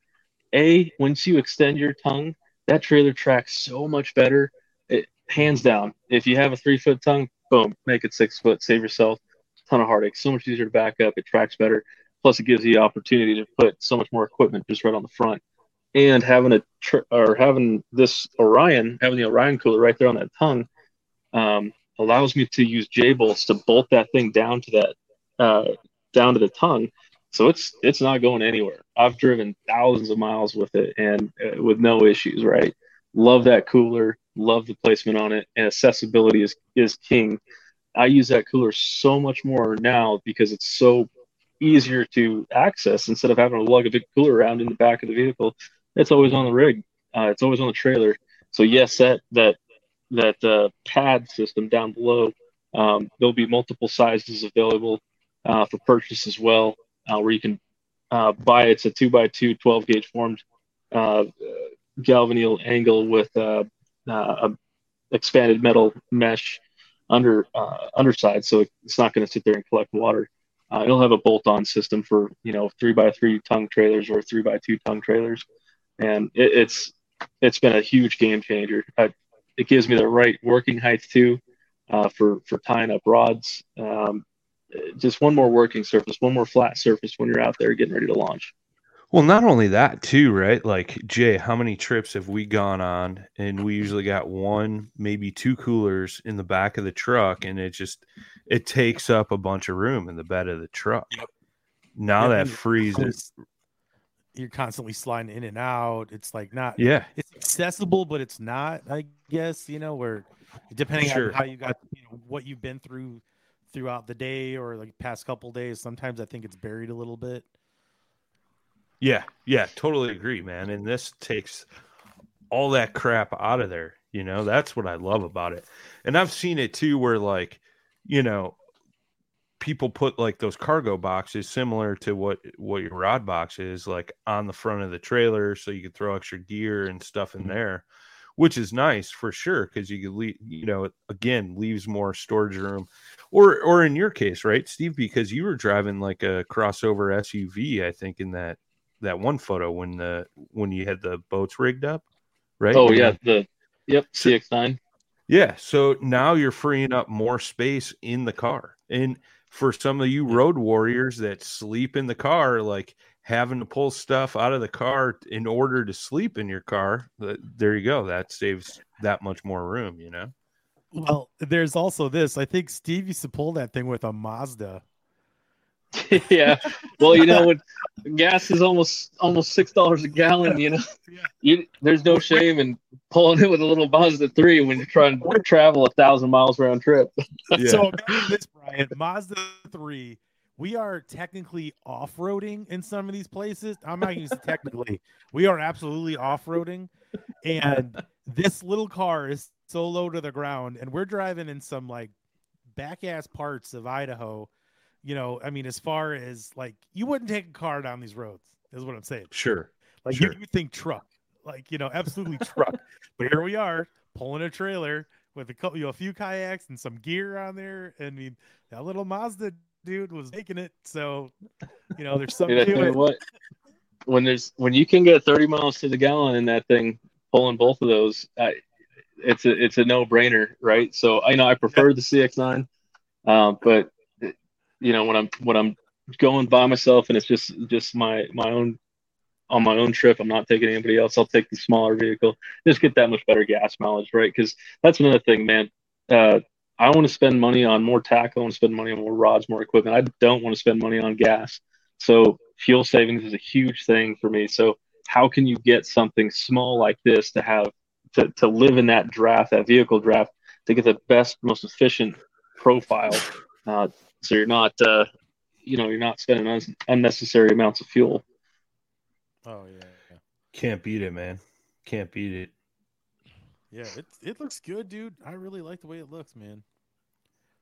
A, once you extend your tongue, that trailer tracks so much better. It, hands down. If you have a three foot tongue, boom, make it six foot, save yourself a ton of heartache. So much easier to back up. It tracks better. Plus, it gives you the opportunity to put so much more equipment just right on the front. And having a tr- or having this Orion, having the Orion cooler right there on that tongue, um, allows me to use J bolts to bolt that thing down to that uh, down to the tongue. So it's it's not going anywhere. I've driven thousands of miles with it and uh, with no issues. Right, love that cooler, love the placement on it, and accessibility is is king. I use that cooler so much more now because it's so easier to access instead of having to lug a big cooler around in the back of the vehicle. It's always on the rig. Uh, it's always on the trailer. So yes, that that that uh, pad system down below, um, there'll be multiple sizes available uh, for purchase as well, uh, where you can uh, buy. It's a two by two 12 gauge formed uh, galvanneal angle with a expanded metal mesh under underside, so it's not going to sit there and collect water. It'll have a bolt-on system for you know three by three tongue trailers or three by two tongue trailers, and it, it's it's been a huge game changer. I, it gives me the right working height too uh, for for tying up rods. Um, just one more working surface, one more flat surface when you're out there getting ready to launch. Well, not only that, too, right? Like, Jay, how many trips have we gone on? And we usually got one, maybe two coolers in the back of the truck, and it just it takes up a bunch of room in the bed of the truck. Yep. Now Yeah, that and frees it. You're constantly sliding in and out. It's like not. Yeah, It's accessible, but it's not. I guess you know where, depending Sure. on how you got, you know, what you've been through throughout the day or like past couple days. Sometimes I think it's buried a little bit. yeah, yeah. Totally agree, man. And this takes all that crap out of there. You know, that's what I love about it. And I've seen it too, where like, you know, people put like those cargo boxes similar to what what your rod box is like on the front of the trailer so you could throw extra gear and stuff in mm-hmm. there which is nice for sure because you could leave you know again leaves more storage room or or in your case right steve because you were driving like a crossover suv i think in that that one photo when the when you had the boats rigged up right? Oh yeah, the yep CX9. Yeah. So now you're freeing up more space in the car. And for some of you road warriors that sleep in the car, like having to pull stuff out of the car in order to sleep in your car, there you go. That saves that much more room, you know? Well, there's also this. I think Steve used to pull that thing with a Mazda. yeah. Well, you know, when gas is almost almost six dollars a gallon, you know, you, there's no shame in pulling it with a little Mazda three when you're trying to travel a thousand miles round trip. So imagine this, Brian. Mazda 3. We are technically off roading in some of these places. I'm not using technically. We are absolutely off roading. And this little car is so low to the ground. And we're driving in some like back ass parts of Idaho. You know, I mean, as far as like, you wouldn't take a car down these roads, is what I'm saying. Sure. Like Sure. you, you think truck, like you know, absolutely truck. but here we are pulling a trailer with a couple, you know, a few kayaks and some gear on there. I mean, that little Mazda dude was making it. So, you know, there's something I to it. what, when there's when you can get 30 miles to the gallon in that thing, pulling both of those, I, it's a it's a no brainer, right? So I know I prefer the CX9, uh, but you know when I'm when I'm going by myself and it's just just my my own on my own trip, I'm not taking anybody else. I'll take the smaller vehicle, just get that much better gas mileage, right? Because that's another thing, man. Uh, I want to spend money on more tackle. I want to spend money on more rods, more equipment. I don't want to spend money on gas. So fuel savings is a huge thing for me. So how can you get something small like this to have to, to live in that draft, that vehicle draft, to get the best, most efficient profile? Uh, so you're not, uh, you know, you're not spending un- unnecessary amounts of fuel. Oh yeah, yeah, Can't beat it, man. Can't beat it. yeah. It it looks good, dude. I really like the way it looks, man.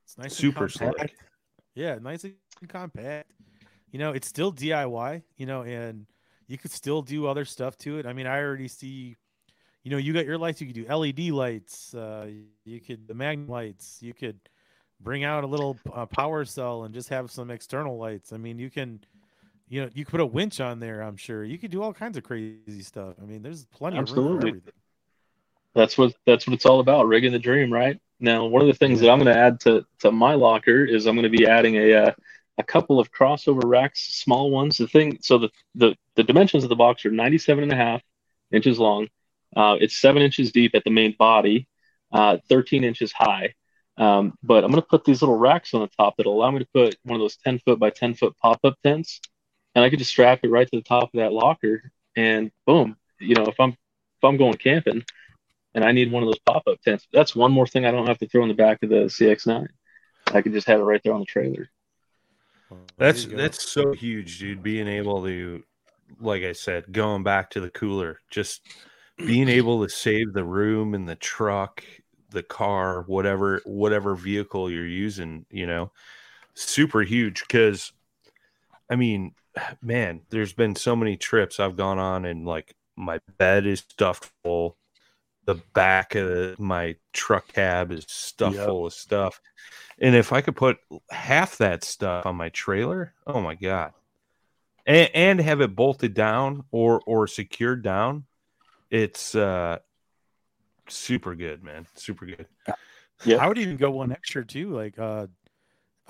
It's nice, and Super compact. slick. Yeah, nice and compact. You know, it's still DIY. You know, and you could still do other stuff to it. I mean, I already see. You know, you got your lights. You could do LED lights. Uh, you could the mag lights. You could bring out a little uh, power cell and just have some external lights. I mean, you can. You know, you could put a winch on there. I'm sure you could do all kinds of crazy stuff. I mean, there's plenty of room for Absolutely. everything. That's what that's what it's all about, rigging the dream, right? Now, one of the things that I'm going to add to to my locker is I'm going to be adding a uh, a couple of crossover racks, small ones. The thing, so the the the dimensions of the box are 97 and a half inches long. Uh, it's seven inches deep at the main body, uh, 13 inches high. Um, but I'm going to put these little racks on the top that'll allow me to put one of those 10 foot by 10 foot pop up tents, and I could just strap it right to the top of that locker, and boom, you know, if I'm if I'm going camping and I need one of those pop up tents, that's one more thing I don't have to throw in the back of the CX9. I can just have it right there on the trailer. That's that's so huge, dude. Being able to, like I said, going back to the cooler, just being able to save the room in the truck, the car, whatever whatever vehicle you're using, you know, super huge. Because, I mean, man, there's been so many trips I've gone on, and like my bed is stuffed full. The back of the, my truck cab is stuffed Yep. full of stuff. And if I could put half that stuff on my trailer, oh my god, and, and have it bolted down or or secured down, it's uh super good, man, super good. Yeah. I would even go one extra too, like uh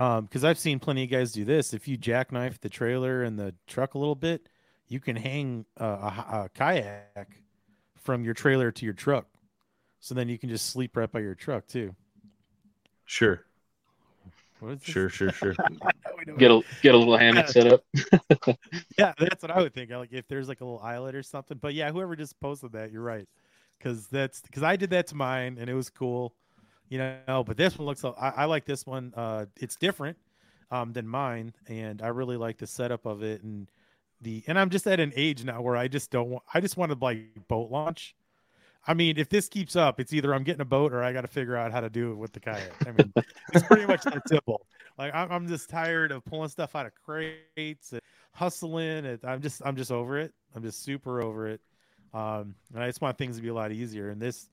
um because I've seen plenty of guys do this. If you jackknife the trailer and the truck a little bit, you can hang uh, a, a kayak from your trailer to your truck. So then you can just sleep right by your truck too. Sure, What is this? sure, sure, sure. Get a get a little hammock set up. yeah, that's what I would think. Like if there's like a little islet or something. But yeah, whoever just posted that, you're right. Because that's because I did that to mine and it was cool, you know. But this one looks. I, I like this one. Uh, it's different um than mine, and I really like the setup of it and the. And I'm just at an age now where I just don't want. I just want to like boat launch. I mean, if this keeps up, it's either I'm getting a boat or I got to figure out how to do it with the kayak. I mean, it's pretty much that simple. Like I'm, I'm just tired of pulling stuff out of crates and hustling. And I'm just, I'm just over it. I'm just super over it. Um, and I just want things to be a lot easier. And this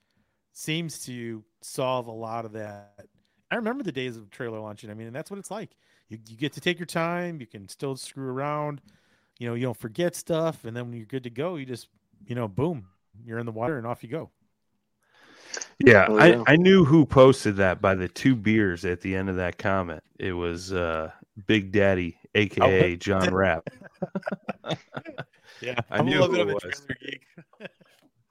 seems to solve a lot of that. I remember the days of trailer launching. I mean, and that's what it's like. You, you get to take your time. You can still screw around. You know, you don't forget stuff. And then when you're good to go, you just, you know, boom, you're in the water and off you go. Yeah, Oh, yeah. I, I knew who posted that by the two beers at the end of that comment. It was uh, Big Daddy, aka John Rapp. Yeah, I I'm knew a little bit of a it was. trailer geek.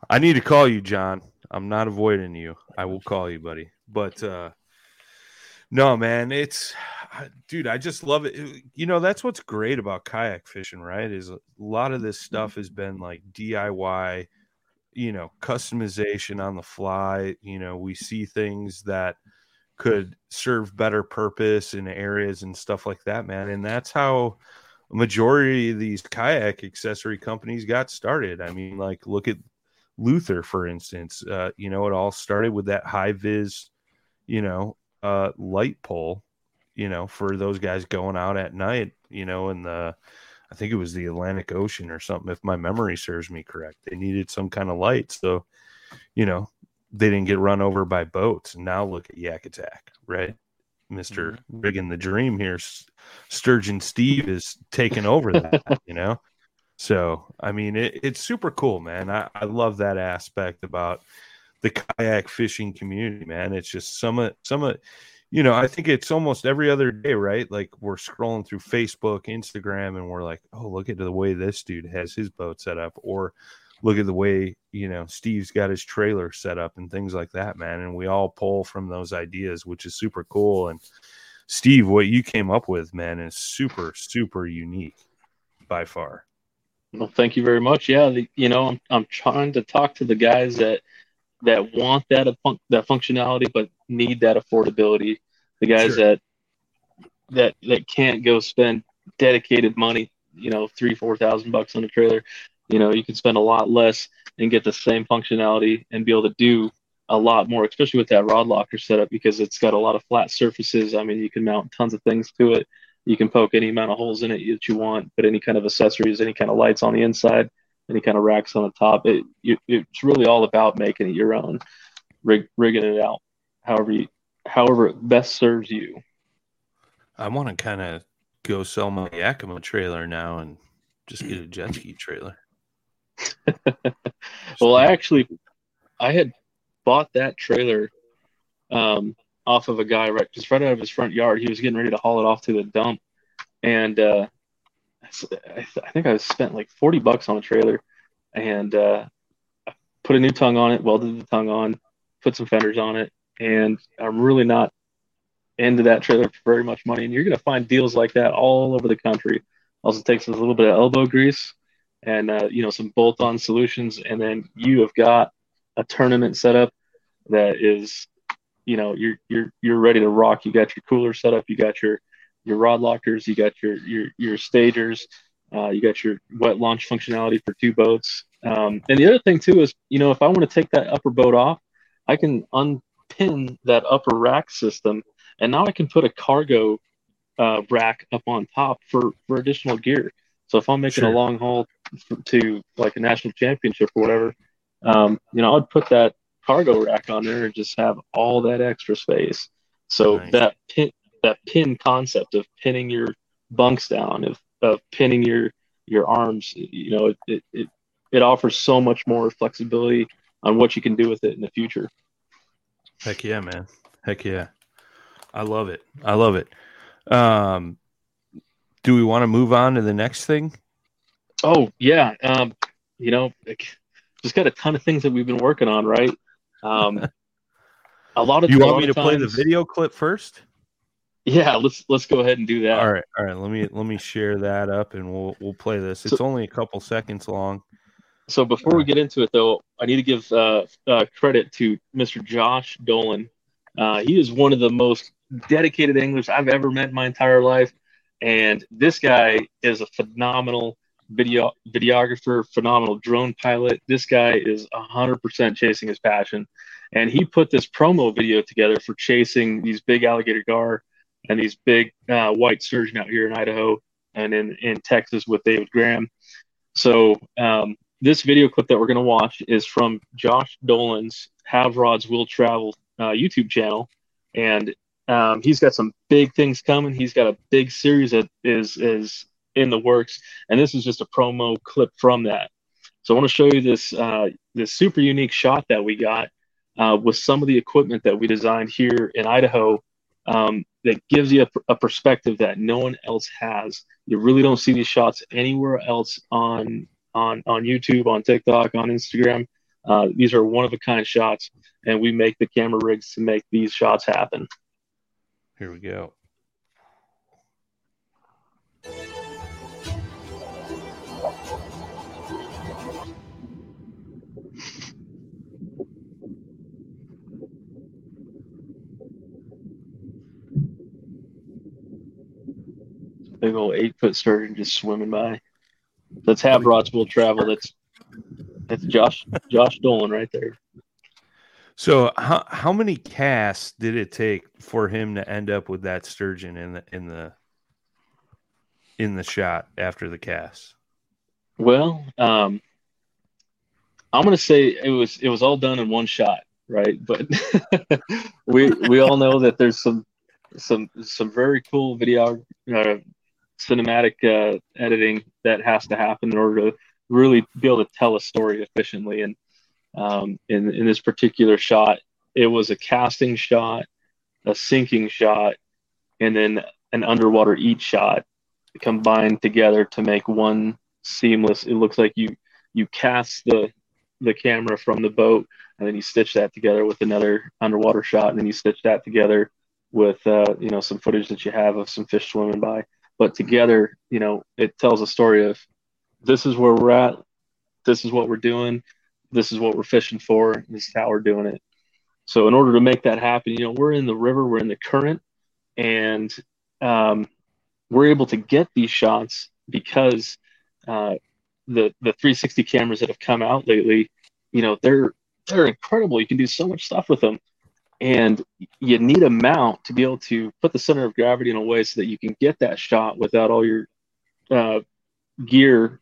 I need to call you, John. I'm not avoiding you. I will call you, buddy. But uh no, man, it's dude, I just love it. You know, that's what's great about kayak fishing, right? Is a lot of this stuff has been like DIY, you know, customization on the fly. You know, we see things that could serve better purpose in areas and stuff like that, man. And that's how a majority of these kayak accessory companies got started. I mean, like look at Luther, for instance. Uh, you know, it all started with that high vis, you know, uh, light pole, you know, for those guys going out at night, you know, in the, I think it was the Atlantic Ocean or something, if my memory serves me correct. They needed some kind of light. So, you know, they didn't get run over by boats. Now look at Yak Attack, right? mister rigging the dream here. Sturgeon Steve is taking over that, you know? So, I mean, it, it's super cool, man. I, I love that aspect about the kayak fishing community, man. It's just some of, some of, you know, I think it's almost every other day, right? Like we're scrolling through Facebook, Instagram, and we're like, oh, look at the way this dude has his boat set up, or look at the way, you know, Steve's got his trailer set up and things like that, man. And we all pull from those ideas, which is super cool. And Steve, what you came up with, man, is super, super unique by far. Well, thank you very much. Yeah, the, you know, I'm I'm trying to talk to the guys that that want that fun- that functionality but need that affordability. The guys Sure. that that that can't go spend dedicated money, you know, three four thousand bucks on a trailer. You know, you can spend a lot less and get the same functionality and be able to do a lot more, especially with that rod locker setup because it's got a lot of flat surfaces. I mean, you can mount tons of things to it. You can poke any amount of holes in it that you want, put any kind of accessories, any kind of lights on the inside, any kind of racks on the top. It, you, it's really all about making it your own, rig, rigging it out, however you, however it best serves you. I want to kind of go sell my Yakima trailer now and just get a jet ski trailer. Well, I actually, I had bought that trailer um, off of a guy right just right out of his front yard. He was getting ready to haul it off to the dump, and uh, I I th- I think I spent like forty bucks on a trailer, and uh, I put a new tongue on it, welded the tongue on, put some fenders on it, and I'm really not into that trailer for very much money. And you're gonna find deals like that all over the country. Also takes a little bit of elbow grease and uh, you know some bolt-on solutions, and then you have got a tournament setup that is, you know, you're you're you're ready to rock. You got your cooler set up, you got your your rod lockers, you got your your your stagers, uh, you got your wet launch functionality for two boats. Um, and the other thing too is, you know, if I want to take that upper boat off, I can unpin that upper rack system, and now I can put a cargo uh, rack up on top for for additional gear. So if I'm making Sure. a long haul to like a national championship or whatever, um, you know, I'd put that cargo rack on there and just have all that extra space. So Nice. that pin, that pin concept of pinning your bunks down, of, of pinning your your arms, you know, it, it, it it offers so much more flexibility on what you can do with it in the future. Heck yeah, man. Heck yeah. I love it. I love it. Um, do we want to move on to the next thing? Oh yeah, um, you know, just got a ton of things that we've been working on, right? Um, a lot of You want me to of play the video clip first? Yeah, let's let's go ahead and do that. All right, all right. Let me let me share that up and we'll we'll play this. It's So- only a couple seconds long. So before we get into it, though, I need to give uh, uh, credit to Mr. Josh Dolan. Uh, he is one of the most dedicated anglers I've ever met in my entire life, and this guy is a phenomenal video videographer, phenomenal drone pilot. This guy is hundred percent chasing his passion, and he put this promo video together for chasing these big alligator gar and these big uh, white sturgeon out here in Idaho and in in Texas with David Graham. So um, this video clip that we're going to watch is from Josh Dolan's Have Rods Will Travel uh, YouTube channel, and um, he's got some big things coming. He's got a big series that is is in the works, and this is just a promo clip from that. So I want to show you this uh, this super unique shot that we got uh, with some of the equipment that we designed here in Idaho um, that gives you a, a, perspective that no one else has. You really don't see these shots anywhere else on on on YouTube, on TikTok, on Instagram. Uh, these are one of a kind shots, and we make the camera rigs to make these shots happen. Here we go. Big old eight foot sturgeon just swimming by. That's Have Rods Will Travel. That's that's Josh Josh Dolan right there. So how how many casts did it take for him to end up with that sturgeon in the in the in the shot after the cast? Well, um, I'm gonna say it was it was all done in one shot, right? But we we all know that there's some some some very cool video uh, cinematic uh, editing that has to happen in order to really be able to tell a story efficiently. And um, in in this particular shot, it was a casting shot, a sinking shot, and then an underwater eat shot combined together to make one seamless. It looks like you you cast the the camera from the boat and then you stitch that together with another underwater shot and then you stitch that together with uh, you know some footage that you have of some fish swimming by but together, you know, it tells a story of this is where we're at, this is what we're doing, this is what we're fishing for, this is how we're doing it. So in order to make that happen, you know, we're in the river, we're in the current, and um, we're able to get these shots because uh, the the 360 cameras that have come out lately, you know, they're they're incredible. You can do so much stuff with them and you need a mount to be able to put the center of gravity in a way so that you can get that shot without all your uh, gear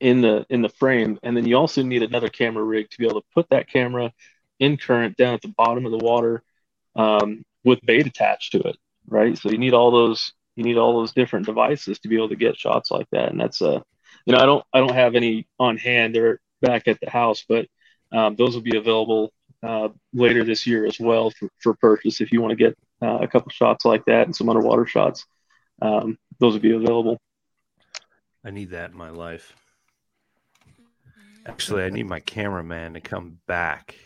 in the in the frame. And then you also need another camera rig to be able to put that camera in current down at the bottom of the water um, with bait attached to it right? So you need all those you need all those different devices to be able to get shots like that. And that's uh you know i don't i don't have any on hand they're back at the house but um, those will be available uh, later this year as well for, for purchase if you want to get uh, a couple shots like that and some underwater shots. Um, those would be available. I need that in my life. Actually, I need my cameraman to come back.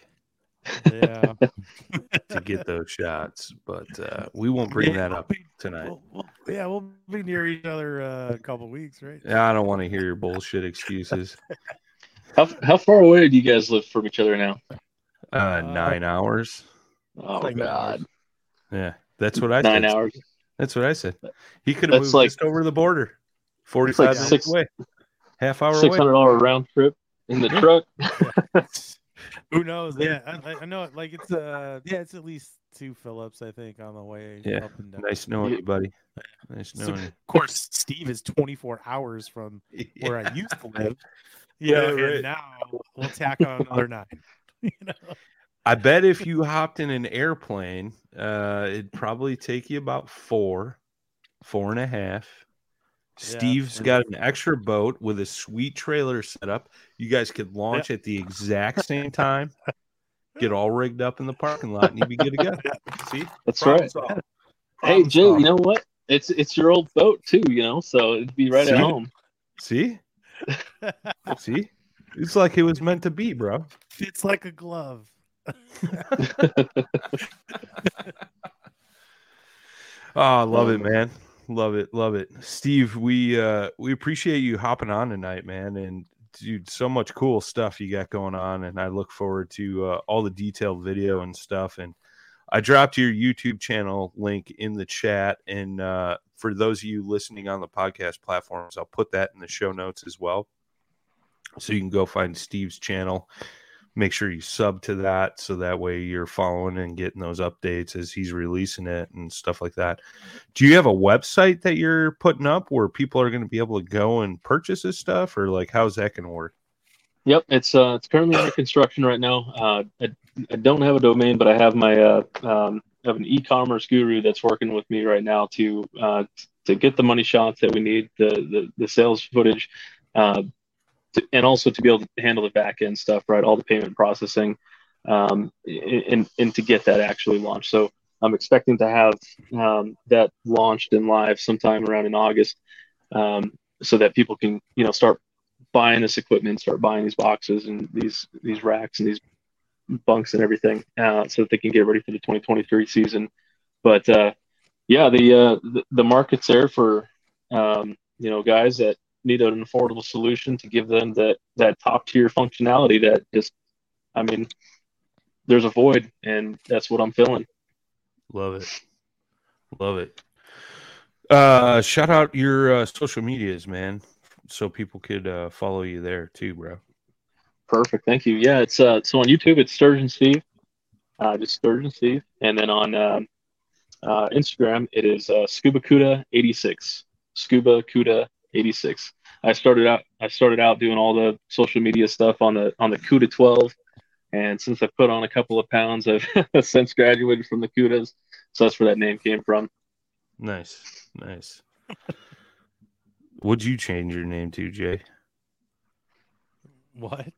Yeah, to get those shots, but uh, we won't bring that up tonight. We'll, we'll, yeah, we'll be near each other uh, a couple weeks, right? Yeah, I don't want to hear your bullshit excuses. how how far away do you guys live from each other now? Uh, nine hours. Oh my god. Yeah, that's what I nine said. hours. That's what I said. He could have moved like- just over the border, forty-five like minutes six- away, half hour Six away. hundred dollar round trip in the truck. Who knows? Yeah, I, I know. it. Like it's uh, yeah, it's at least two Phillips, I think, on the way Yeah, up and down. Nice knowing you, buddy. Nice So, knowing of course, Steve is 24 hours from you. where I used to live. You know, Yeah, right. and now we'll tack on another nine. you know? I bet if you hopped in an airplane, uh, it'd probably take you about four, four and a half. Yeah, Steve's and- got an extra boat with a sweet trailer set up. You guys could launch at the exact same time, get all rigged up in the parking lot, and you'd be good to go. See, That's Problem right. solved. Hey Problem Joe, you know what? It's it's your old boat too, you know, so it'd be right See? at home. See, see, it's like it was meant to be, bro. Fits like a glove. Oh, I love it, man. Love it, love it. Steve, we uh we appreciate you hopping on tonight, man. And dude, so much cool stuff you got going on. And I look forward to uh, all the detailed video and stuff. And I dropped your YouTube channel link in the chat. And uh for those of you listening on the podcast platforms, I'll put that in the show notes as well. So you can go find Steve's channel make sure you sub to that so that way you're following and getting those updates as he's releasing it and stuff like that. Do you have a website that you're putting up where people are going to be able to go and purchase this stuff or like how's that going to work? Yep, it's uh it's currently under construction right now. Uh, I, I don't have a domain, but I have my uh um I have an e-commerce guru that's working with me right now to uh to get the money shots that we need, the the, the sales footage. Uh, to, and also to be able to handle the back end stuff, right? All the payment processing, um, and and to get that actually launched. So I'm expecting to have um, that launched and live sometime around in August, um, so that people can you know start buying this equipment, start buying these boxes and these these racks and these bunks and everything, uh, so that they can get ready for the 2023 season. But uh, yeah, the, uh, the, the market's there for um, you know guys that need an affordable solution to give them that that top tier functionality that just, I mean, there's a void, and that's what I'm feeling Love it. Love it. Uh, shout out your uh, social medias, man, so people could uh, follow you there too, bro. Perfect. Thank you. Yeah, it's uh, so on YouTube, it's Sturgeon Steve, uh, just Sturgeon Steve, and then on um, uh, Instagram, it is uh, Scuba Cuda eighty six. Scuba Cuda eighty six. I started out. I started out doing all the social media stuff on the on the Cuda twelve, and since I put on a couple of pounds, I've since graduated from the Cudas. So that's where that name came from. Nice, nice. Would you change your name to Jay? What?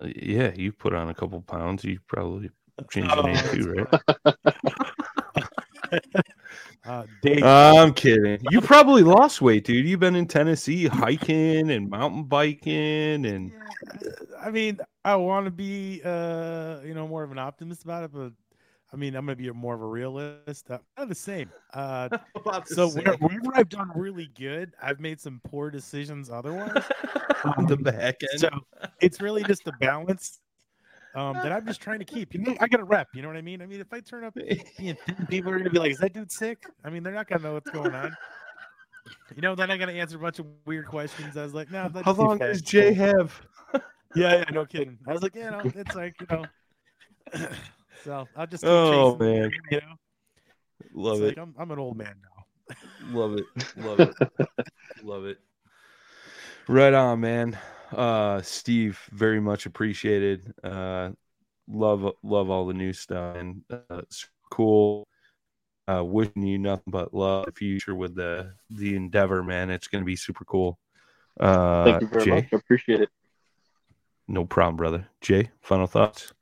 Uh, Yeah, you put on a couple pounds. You probably change your name Oh, too, right? Uh, I'm kidding. You probably lost weight, dude. You've been in Tennessee hiking and mountain biking, and I mean, I want to be, uh, you know, more of an optimist about it, but I mean, I'm gonna be more of a realist. Uh, kind of the same. Uh, so where, wherever I've done really good, I've made some poor decisions otherwise. on the back end. So it's really just a balance um, that I'm just trying to keep. You know, I got a rep. You know what I mean? I mean, if I turn up people are gonna be like, "Is that dude sick?" I mean, they're not gonna know what's going on. You know, then I'm gonna answer a bunch of weird questions. I was like, "No." that's How long does Jay have? Yeah, yeah, no kidding. I was like, you know, it's like, you know. so I'll just keep Oh chasing, man, you know. love It's it, like I'm, I'm an old man now. love it, love it, love it. Right on, man. Uh, Steve, very much appreciated. Uh, love, love all the new stuff, and uh, it's cool. Uh, wishing you nothing but love the future with the the endeavor, man. It's going to be super cool. Uh, Thank you very Jay, much. I appreciate it. no problem, brother. Jay, final thoughts?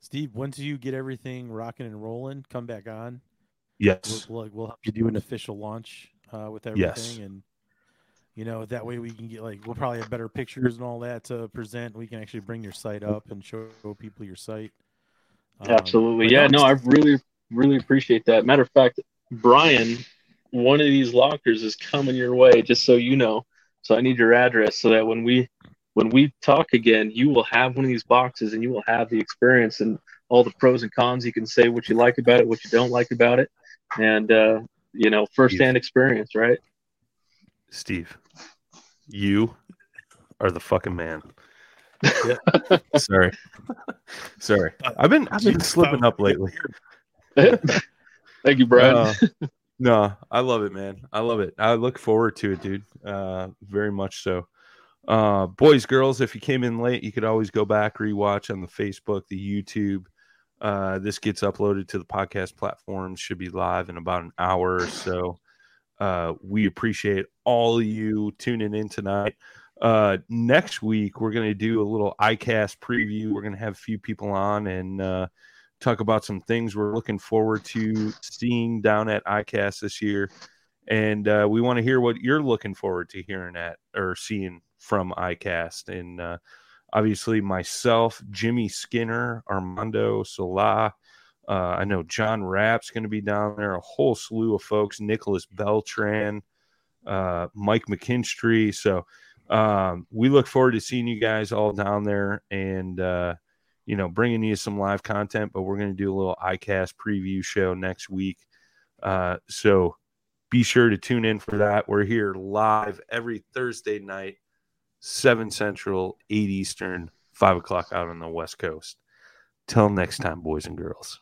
Steve, once you get everything rocking and rolling, come back on. Yes. We'll, we'll, we'll help you do an official launch uh, with everything, Yes. and you know that way we can get like we'll probably have better pictures and all that to present. We can actually bring your site up and show people your site. Um, Absolutely. Yeah, no, no, I really, really appreciate that. Matter of fact, Brian, one of these lockers is coming your way, just so you know. So I need your address so that when we when we talk again, you will have one of these boxes and you will have the experience and all the pros and cons. You can say what you like about it, what you don't like about it, and uh, you know, firsthand experience, right? Steve, you are the fucking man. Sorry. Sorry. I've been I've been slipping up lately. Thank you, Brian. Uh, no, I love it, man. I love it. I look forward to it, dude. Uh, very much so. Uh, boys, girls, if you came in late, you could always go back, rewatch on the Facebook, the YouTube. Uh, this gets uploaded to the podcast platforms, should be live in about an hour or so. Uh, we appreciate all you tuning in tonight. Uh, next week, we're going to do a little ICAST preview. We're going to have a few people on and uh, talk about some things we're looking forward to seeing down at ICAST this year. And uh, we want to hear what you're looking forward to hearing at or seeing from ICAST. And uh, obviously, myself, Jimmy Skinner, Armando Sola. Uh, I know John Rapp's going to be down there, a whole slew of folks, Nicholas Beltran, uh, Mike McKinstry. So um, we look forward to seeing you guys all down there and, uh, you know, bringing you some live content. But we're going to do a little ICAST preview show next week. Uh, so be sure to tune in for that. We're here live every Thursday night, 7 Central, 8 Eastern, 5 o'clock out on the West Coast. Till next time, boys and girls.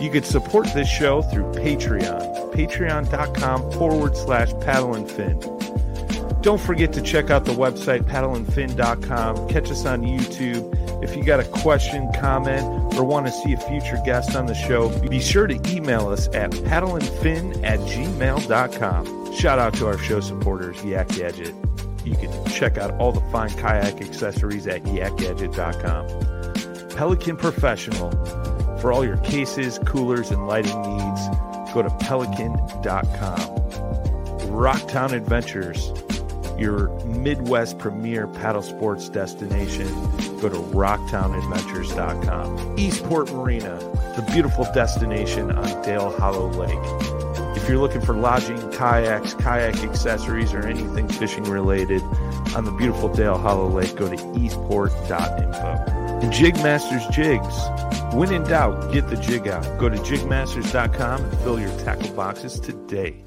You could support this show through Patreon, patreon.com forward slash paddle and fin. Don't forget to check out the website paddleandfin.com. Catch us on YouTube. If you got a question, comment, or want to see a future guest on the show, be sure to email us at paddleandfin at gmail.com. Shout out to our show supporters, Yak Gadget. You can check out all the fine kayak accessories at yakgadget.com. Pelican Professional. For all your cases, coolers, and lighting needs, go to pelican.com. Rocktown Adventures, your Midwest premier paddle sports destination. Go to rocktownadventures.com. Eastport Marina, the beautiful destination on Dale Hollow Lake. If you're looking for lodging, kayaks, kayak accessories, or anything fishing related on the beautiful Dale Hollow Lake, go to eastport.info. And Jigmasters Jigs. When in doubt, get the jig out. Go to jigmasters.com and fill your tackle boxes today.